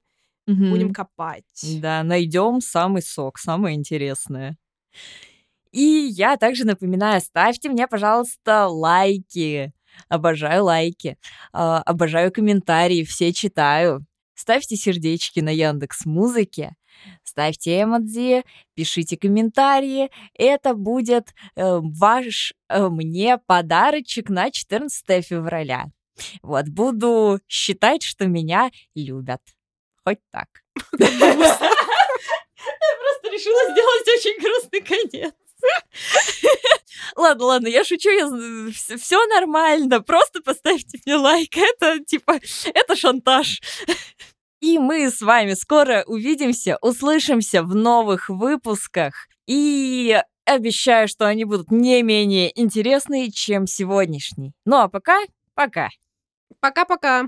[SPEAKER 2] Будем
[SPEAKER 1] Мгм.
[SPEAKER 2] копать.
[SPEAKER 1] Да, найдем самый сок, самое интересное. И я также напоминаю, ставьте мне, пожалуйста, лайки. Обожаю лайки. А, обожаю комментарии, все читаю. Ставьте сердечки на Яндекс Музыке. Ставьте эмодзи, пишите комментарии. Это будет э, ваш э, мне подарочек на 14 февраля. Вот, буду считать, что меня любят. Хоть так. Я просто решила сделать очень грустный конец. Ладно, ладно, я шучу, я... все нормально, просто поставьте мне лайк, это типа, это шантаж. И мы с вами скоро увидимся, услышимся в новых выпусках. И обещаю, что они будут не менее интересные, чем сегодняшний. Ну а пока, пока.
[SPEAKER 2] Пока-пока.